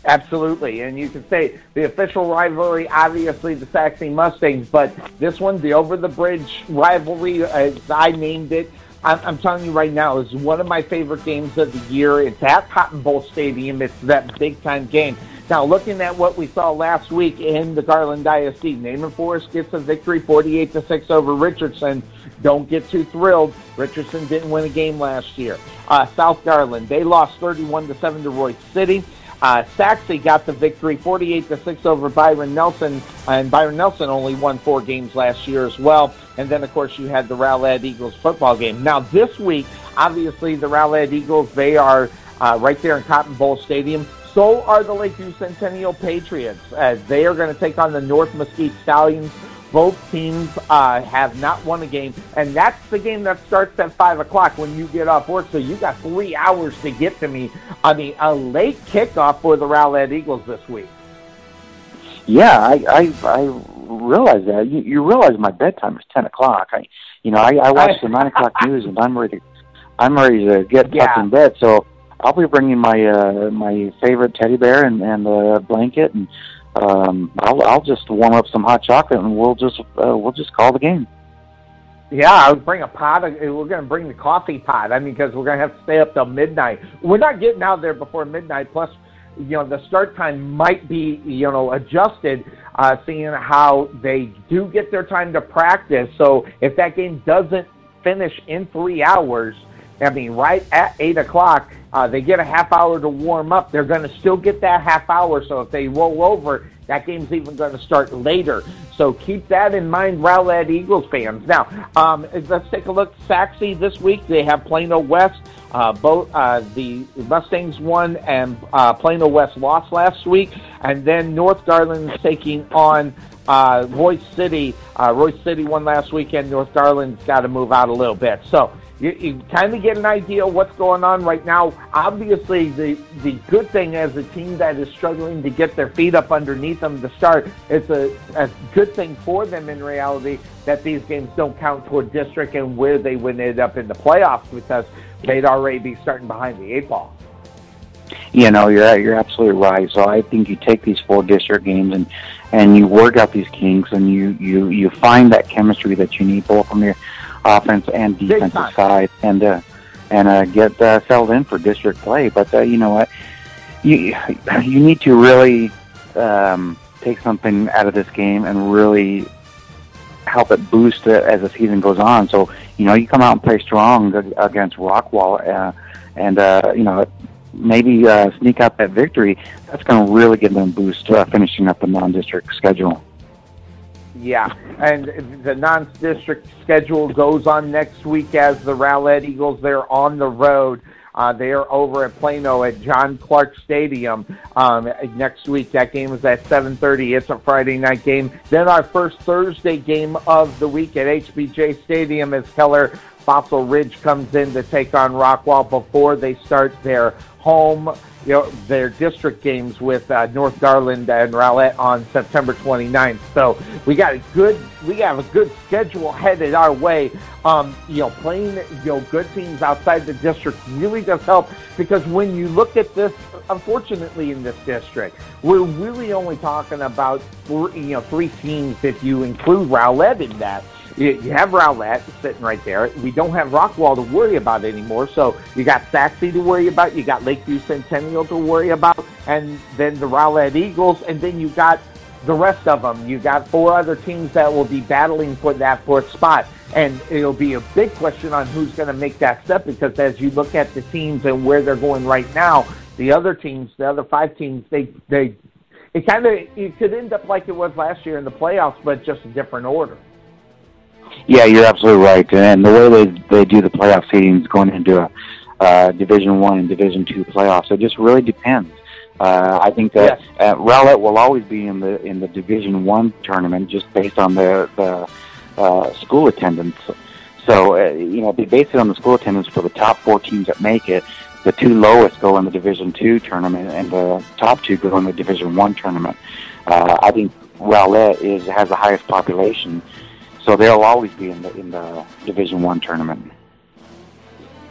Absolutely, and you can say the official rivalry, obviously the Sachse Mustangs, but this one, the over the bridge rivalry, as I named it, I'm, I'm telling you right now, is one of my favorite games of the year. It's at Cotton Bowl Stadium. It's that big time game. Now, looking at what we saw last week in the Garland ISD, Naaman Forest gets a victory 48 to 6 over Richardson. Don't get too thrilled. Richardson didn't win a game last year. Uh, South Garland, they lost 31 to 7 to Royse City. Uh, Sachse got the victory 48 to 6 over Byron Nelson, and Byron Nelson only won four games last year as well. And then, of course, you had the Rowlett Eagles football game. Now, this week, obviously, the Rowlett Eagles, they are uh, right there in Cotton Bowl Stadium. So are the Lakeview Centennial Patriots, as they are going to take on the North Mesquite Stallions. Both teams uh, have not won a game, and that's the game that starts at five o'clock when you get off work. So you got three hours to get to me. I mean, a late kickoff for the Rowlett Eagles this week. Yeah, I I, I realize that. You, you realize my bedtime is ten o'clock. I, you know, I, I watch the nine o'clock [laughs] news, and I'm ready. To, I'm ready to get Yeah. tucked in bed. So I'll be bringing my uh, my favorite teddy bear and and a blanket, and um, I'll I'll just warm up some hot chocolate, and we'll just uh, we'll just call the game. Yeah, I would bring a pot. Of, we're going to bring the coffee pot. I mean, because we're going to have to stay up till midnight. We're not getting out there before midnight. Plus, you know, the start time might be, you know, adjusted, uh, seeing how they do get their time to practice. So if that game doesn't finish in three hours, I mean, right at eight o'clock, uh, they get a half hour to warm up. They're going to still get that half hour. So if they roll over, that game's even going to start later. So keep that in mind, Rowlett Eagles fans. Now, um, let's take a look. Sachse this week, they have Plano West. Uh, both uh, the Mustangs won and uh, Plano West lost last week. And then North Garland is taking on uh, Royse City. Uh, Royse City won last weekend. North Garland's got to move out a little bit. So you, you kind of get an idea of what's going on right now. Obviously, the the good thing as a team that is struggling to get their feet up underneath them to start, it's a, a good thing for them in reality that these games don't count toward district and where they would end up in the playoffs because they'd already be starting behind the eight ball. You know, you're you're absolutely right. So I think you take these four district games and and you work out these kinks and you you you find that chemistry that you need both from your offense and defensive side and uh, and uh, get uh, settled in for district play. But uh, you know what, you you need to really um, take something out of this game and really help it boost it as the season goes on. So you know, you come out and play strong against Rockwall, uh, and uh, you know maybe uh, sneak out that victory. That's going to really give them a boost uh, finishing up the non-district schedule. Yeah, and the non-district schedule goes on next week as the Rowlett Eagles. They're on the road. Uh, they are over at Plano at John Clark Stadium um, next week. That game is at 7:30. It's a Friday night game. Then our first Thursday game of the week at HBJ Stadium is Keller Fossil Ridge comes in to take on Rockwall before they start their home, you know, their district games with uh, North Garland and Rowlett on September 29th. So we got a good, we have a good schedule headed our way. Um, you know, playing you know good teams outside the district really does help because when you look at this, unfortunately, in this district, we're really only talking about four, you know three teams if you include Rowlett in that. You, you have Rowlett sitting right there. We don't have Rockwall to worry about anymore. So you got Sachse to worry about. You got Lakeview Centennial to worry about, and then the Rowlett Eagles, and then you got the rest of them. You got four other teams that will be battling for that fourth spot, and it'll be a big question on who's going to make that step. Because as you look at the teams and where they're going right now, the other teams, the other five teams, they they it kind of it could end up like it was last year in the playoffs, but just a different order. Yeah, you're absolutely right. And the way they they do the playoff seedings going into a uh, Division One and Division Two playoffs, it just really depends. Uh, I think that uh, Rowlett will always be in the in the Division One tournament just based on the the uh, school attendance. So uh, you know, they base it on the school attendance for the top four teams that make it. The two lowest go in the Division Two tournament, and the top two go in the Division One tournament. Uh, I think Rowlett is has the highest population, so they'll always be in the in the Division One tournament.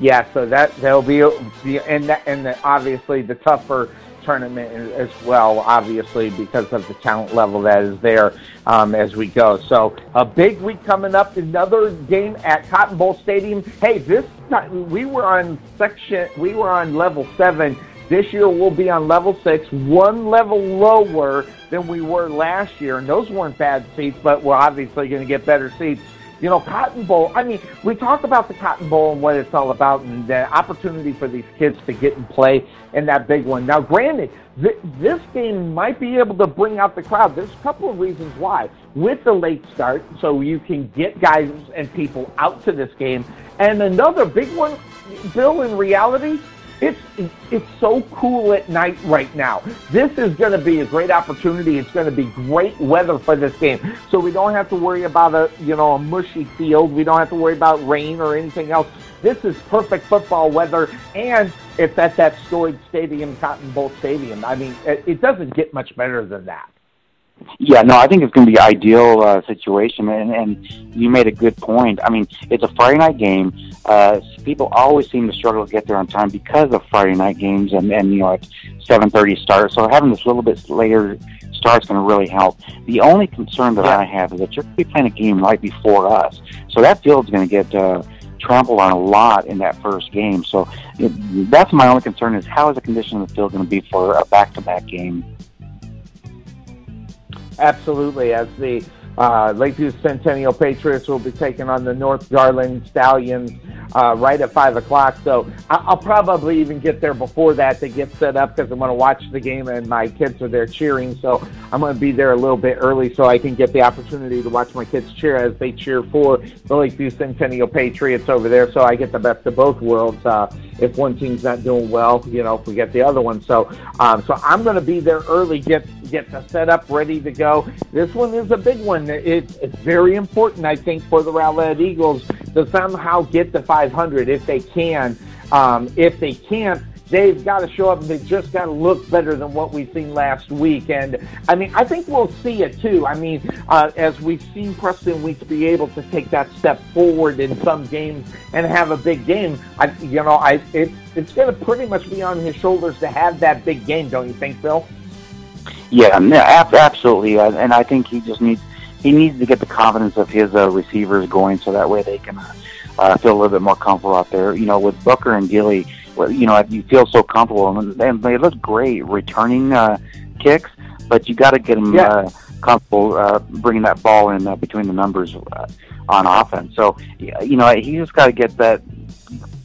Yeah, so that there'll be, be and that, and the, obviously the tougher tournament as well, obviously, because of the talent level that is there um, as we go. So a big week coming up. Another game at Cotton Bowl Stadium. Hey, this time we were on section. We were on level seven. This year we'll be on level six, one level lower than we were last year, and those weren't bad seats, but we're obviously going to get better seats you know, Cotton Bowl, I mean, we talk about the Cotton Bowl and what it's all about and the opportunity for these kids to get and play in that big one. Now, granted, th- this game might be able to bring out the crowd. There's a couple of reasons why. With the late start, so you can get guys and people out to this game. And another big one, Bill, in reality, it's it's so cool at night right now. This is going to be a great opportunity. It's going to be great weather for this game, so we don't have to worry about a you know a mushy field. We don't have to worry about rain or anything else. This is perfect football weather, and it's at that storied stadium, Cotton Bowl Stadium. I mean, it, it doesn't get much better than that. Yeah, no, I think it's going to be ideal uh, situation, and, and you made a good point. I mean, it's a Friday night game. Uh, people always seem to struggle to get there on time because of Friday night games, and, and you know, it's seven thirty start. So having this little bit later start is going to really help. The only concern that. I have is that you're going to be playing a game right before us, so that field's going to get. Uh, trampled on a lot in that first game. So it, that's my only concern is how is the condition of the field going to be for a back-to-back game? Absolutely, as the uh, Lakeview Centennial Patriots will be taking on the North Garland Stallions uh, right at 5 o'clock. So I'll probably even get there before that to get set up because I'm going to watch the game and my kids are there cheering. So I'm going to be there a little bit early so I can get the opportunity to watch my kids cheer as they cheer for the Lakeview Centennial Patriots over there. So I get the best of both worlds. Uh, if one team's not doing well, you know, if we get the other one. So, um, so I'm going to be there early, get get the setup ready to go. This one is a big one. It's it's very important, I think, for the Rowlett Eagles to somehow get to 500 if they can. Um, if they can't, they've got to show up and they just got to look better than what we've seen last week. And I mean, I think we'll see it too. I mean, uh, as we've seen Preston Weeks be able to take that step forward in some games and have a big game, I, you know, I it, it's going to pretty much be on his shoulders to have that big game, don't you think, Phil? Yeah, absolutely, and I think he just needs he needs to get the confidence of his uh, receivers going, so that way they can uh, feel a little bit more comfortable out there. You know, with Booker and Gilly, you know, you feel so comfortable, and, and they look great returning uh, kicks, but you got to get them yeah. uh, comfortable uh, bringing that ball in uh, between the numbers uh, on offense. So, you know, he just got to get that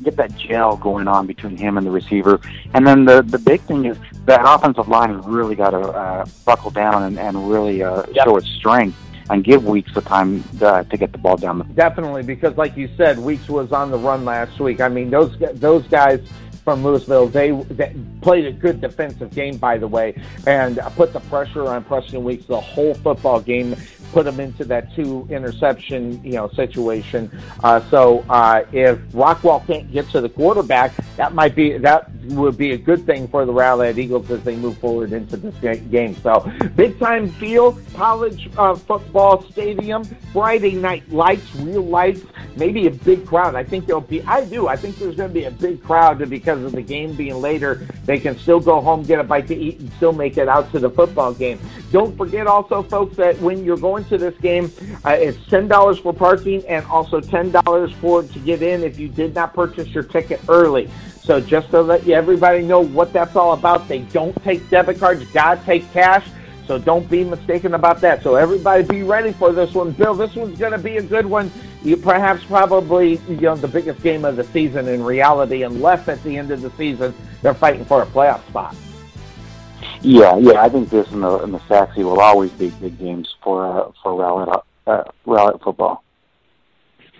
get that gel going on between him and the receiver. And then the the big thing is that offensive line has really got to uh, buckle down and, and really uh, yep. show its strength and give Weeks the time uh, to get the ball down the Definitely, because like you said, Weeks was on the run last week. I mean, those those guys from Lewisville. They, they, played a good defensive game, by the way, and put the pressure on Preston Weeks the whole football game put them into that two interception, you know, situation. Uh, so uh, if Rockwall can't get to the quarterback, that might be that would be a good thing for the Rowlett Eagles as they move forward into this game. So big time feel, college uh, football stadium, Friday night lights, real lights, maybe a big crowd. I think there'll be. I do. I think there's going to be a big crowd to because of the game being later. They can still go home, get a bite to eat, and still make it out to the football game. Don't forget also, folks, that when you're going to this game, uh, it's ten dollars for parking and also ten dollars for to get in if you did not purchase your ticket early. So just to let you, everybody know what that's all about, they don't take debit cards. God take cash. So don't be mistaken about that. So everybody be ready for this one. Bill, this one's going to be a good one. You perhaps probably you know the biggest game of the season in reality, unless at the end of the season they're fighting for a playoff spot. Yeah, yeah, I think this and the and the Sachse will always be big games for uh, for Rowlett uh, Rowlett football.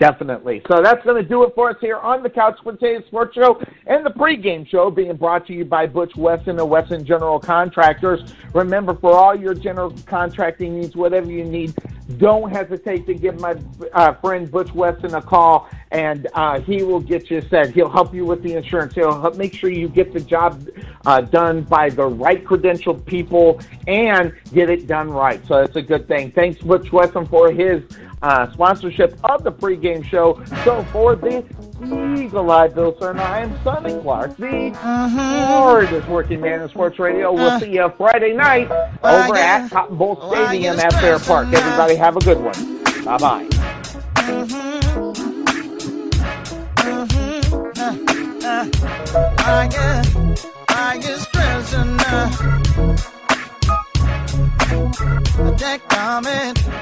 Definitely. So that's going to do it for us here on the Couch Potato Sports Show and the pregame show being brought to you by Butch Wesson and Wesson General Contractors. Remember, for all your general contracting needs, whatever you need, don't hesitate to give my uh, friend Butch Wesson a call, and uh, he will get you set. He'll help you with the insurance. He'll help make sure you get the job uh, done by the right credentialed people and get it done right. So that's a good thing. Thanks, Butch Wesson, for his uh, sponsorship of the pregame show. So for the Eagle Eye Bill Serna, I am Sonny Clark, the hardest working man in sports radio. We'll see you Friday night over at Cotton Bowl Stadium at Fair Park. Everybody have a good one. Bye bye. I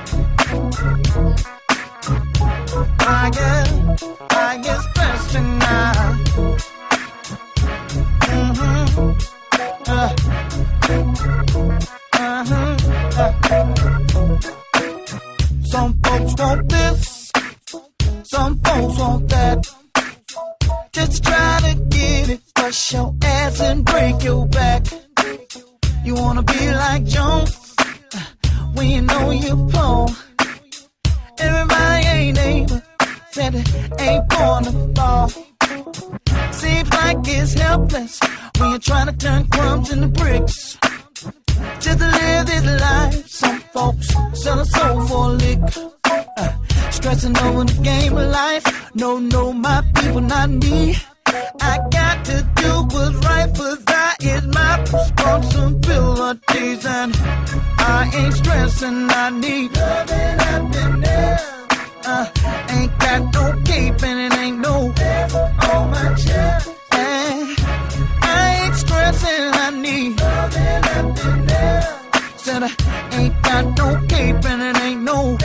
get, I get. I get. Mm-hmm. Uh, uh-huh. Some folks want this, some folks want that. Just try to get it, push your ass and break your back. You wanna be like Jones when you know you're poor. Everybody said ain't born to fall. Seems like it's helpless when you're trying to turn crumbs into bricks. Just to live this life, some folks sell a soul for a lick. Uh, stressing over the game of life. No, no, my people, not me. I got to do what's right, but that is my responsibilities. And I ain't stressing, I need loving happiness. Uh, ain't got no cape and it ain't no on my chest. And I ain't stressing, I need loving happiness. Said I ain't got no cape and it ain't no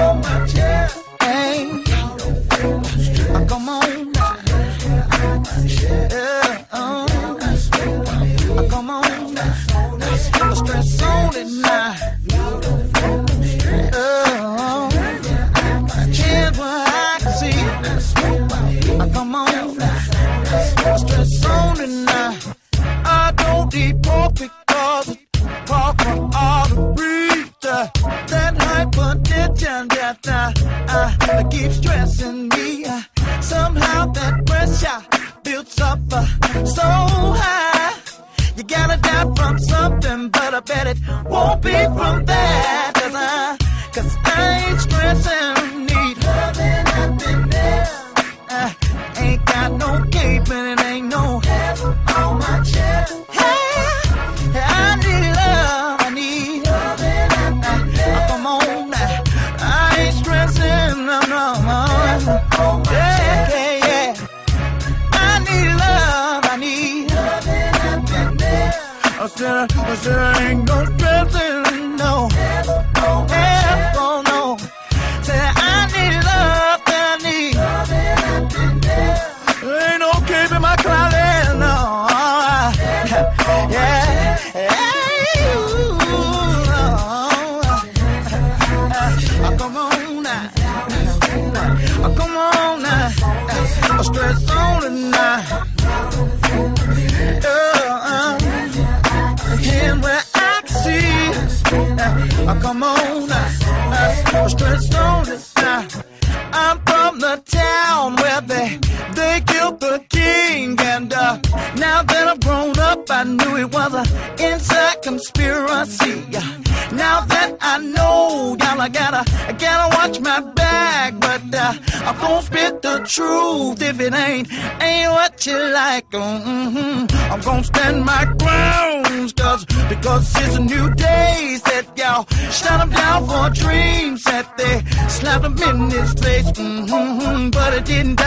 on my chest. Hey, uh, come on. Yeah, uh, uh, come on stress on it now. It now. I don't eat pork because it's pork from all the. Uh, that hypertension that I, uh, keeps stressing me. Uh, somehow that pressure builds up uh, so high. You gotta die from something, but I bet it won't be from that. Cause I, cause I ain't stressing, need loving happiness. Uh, ain't got no cape Mm-hmm.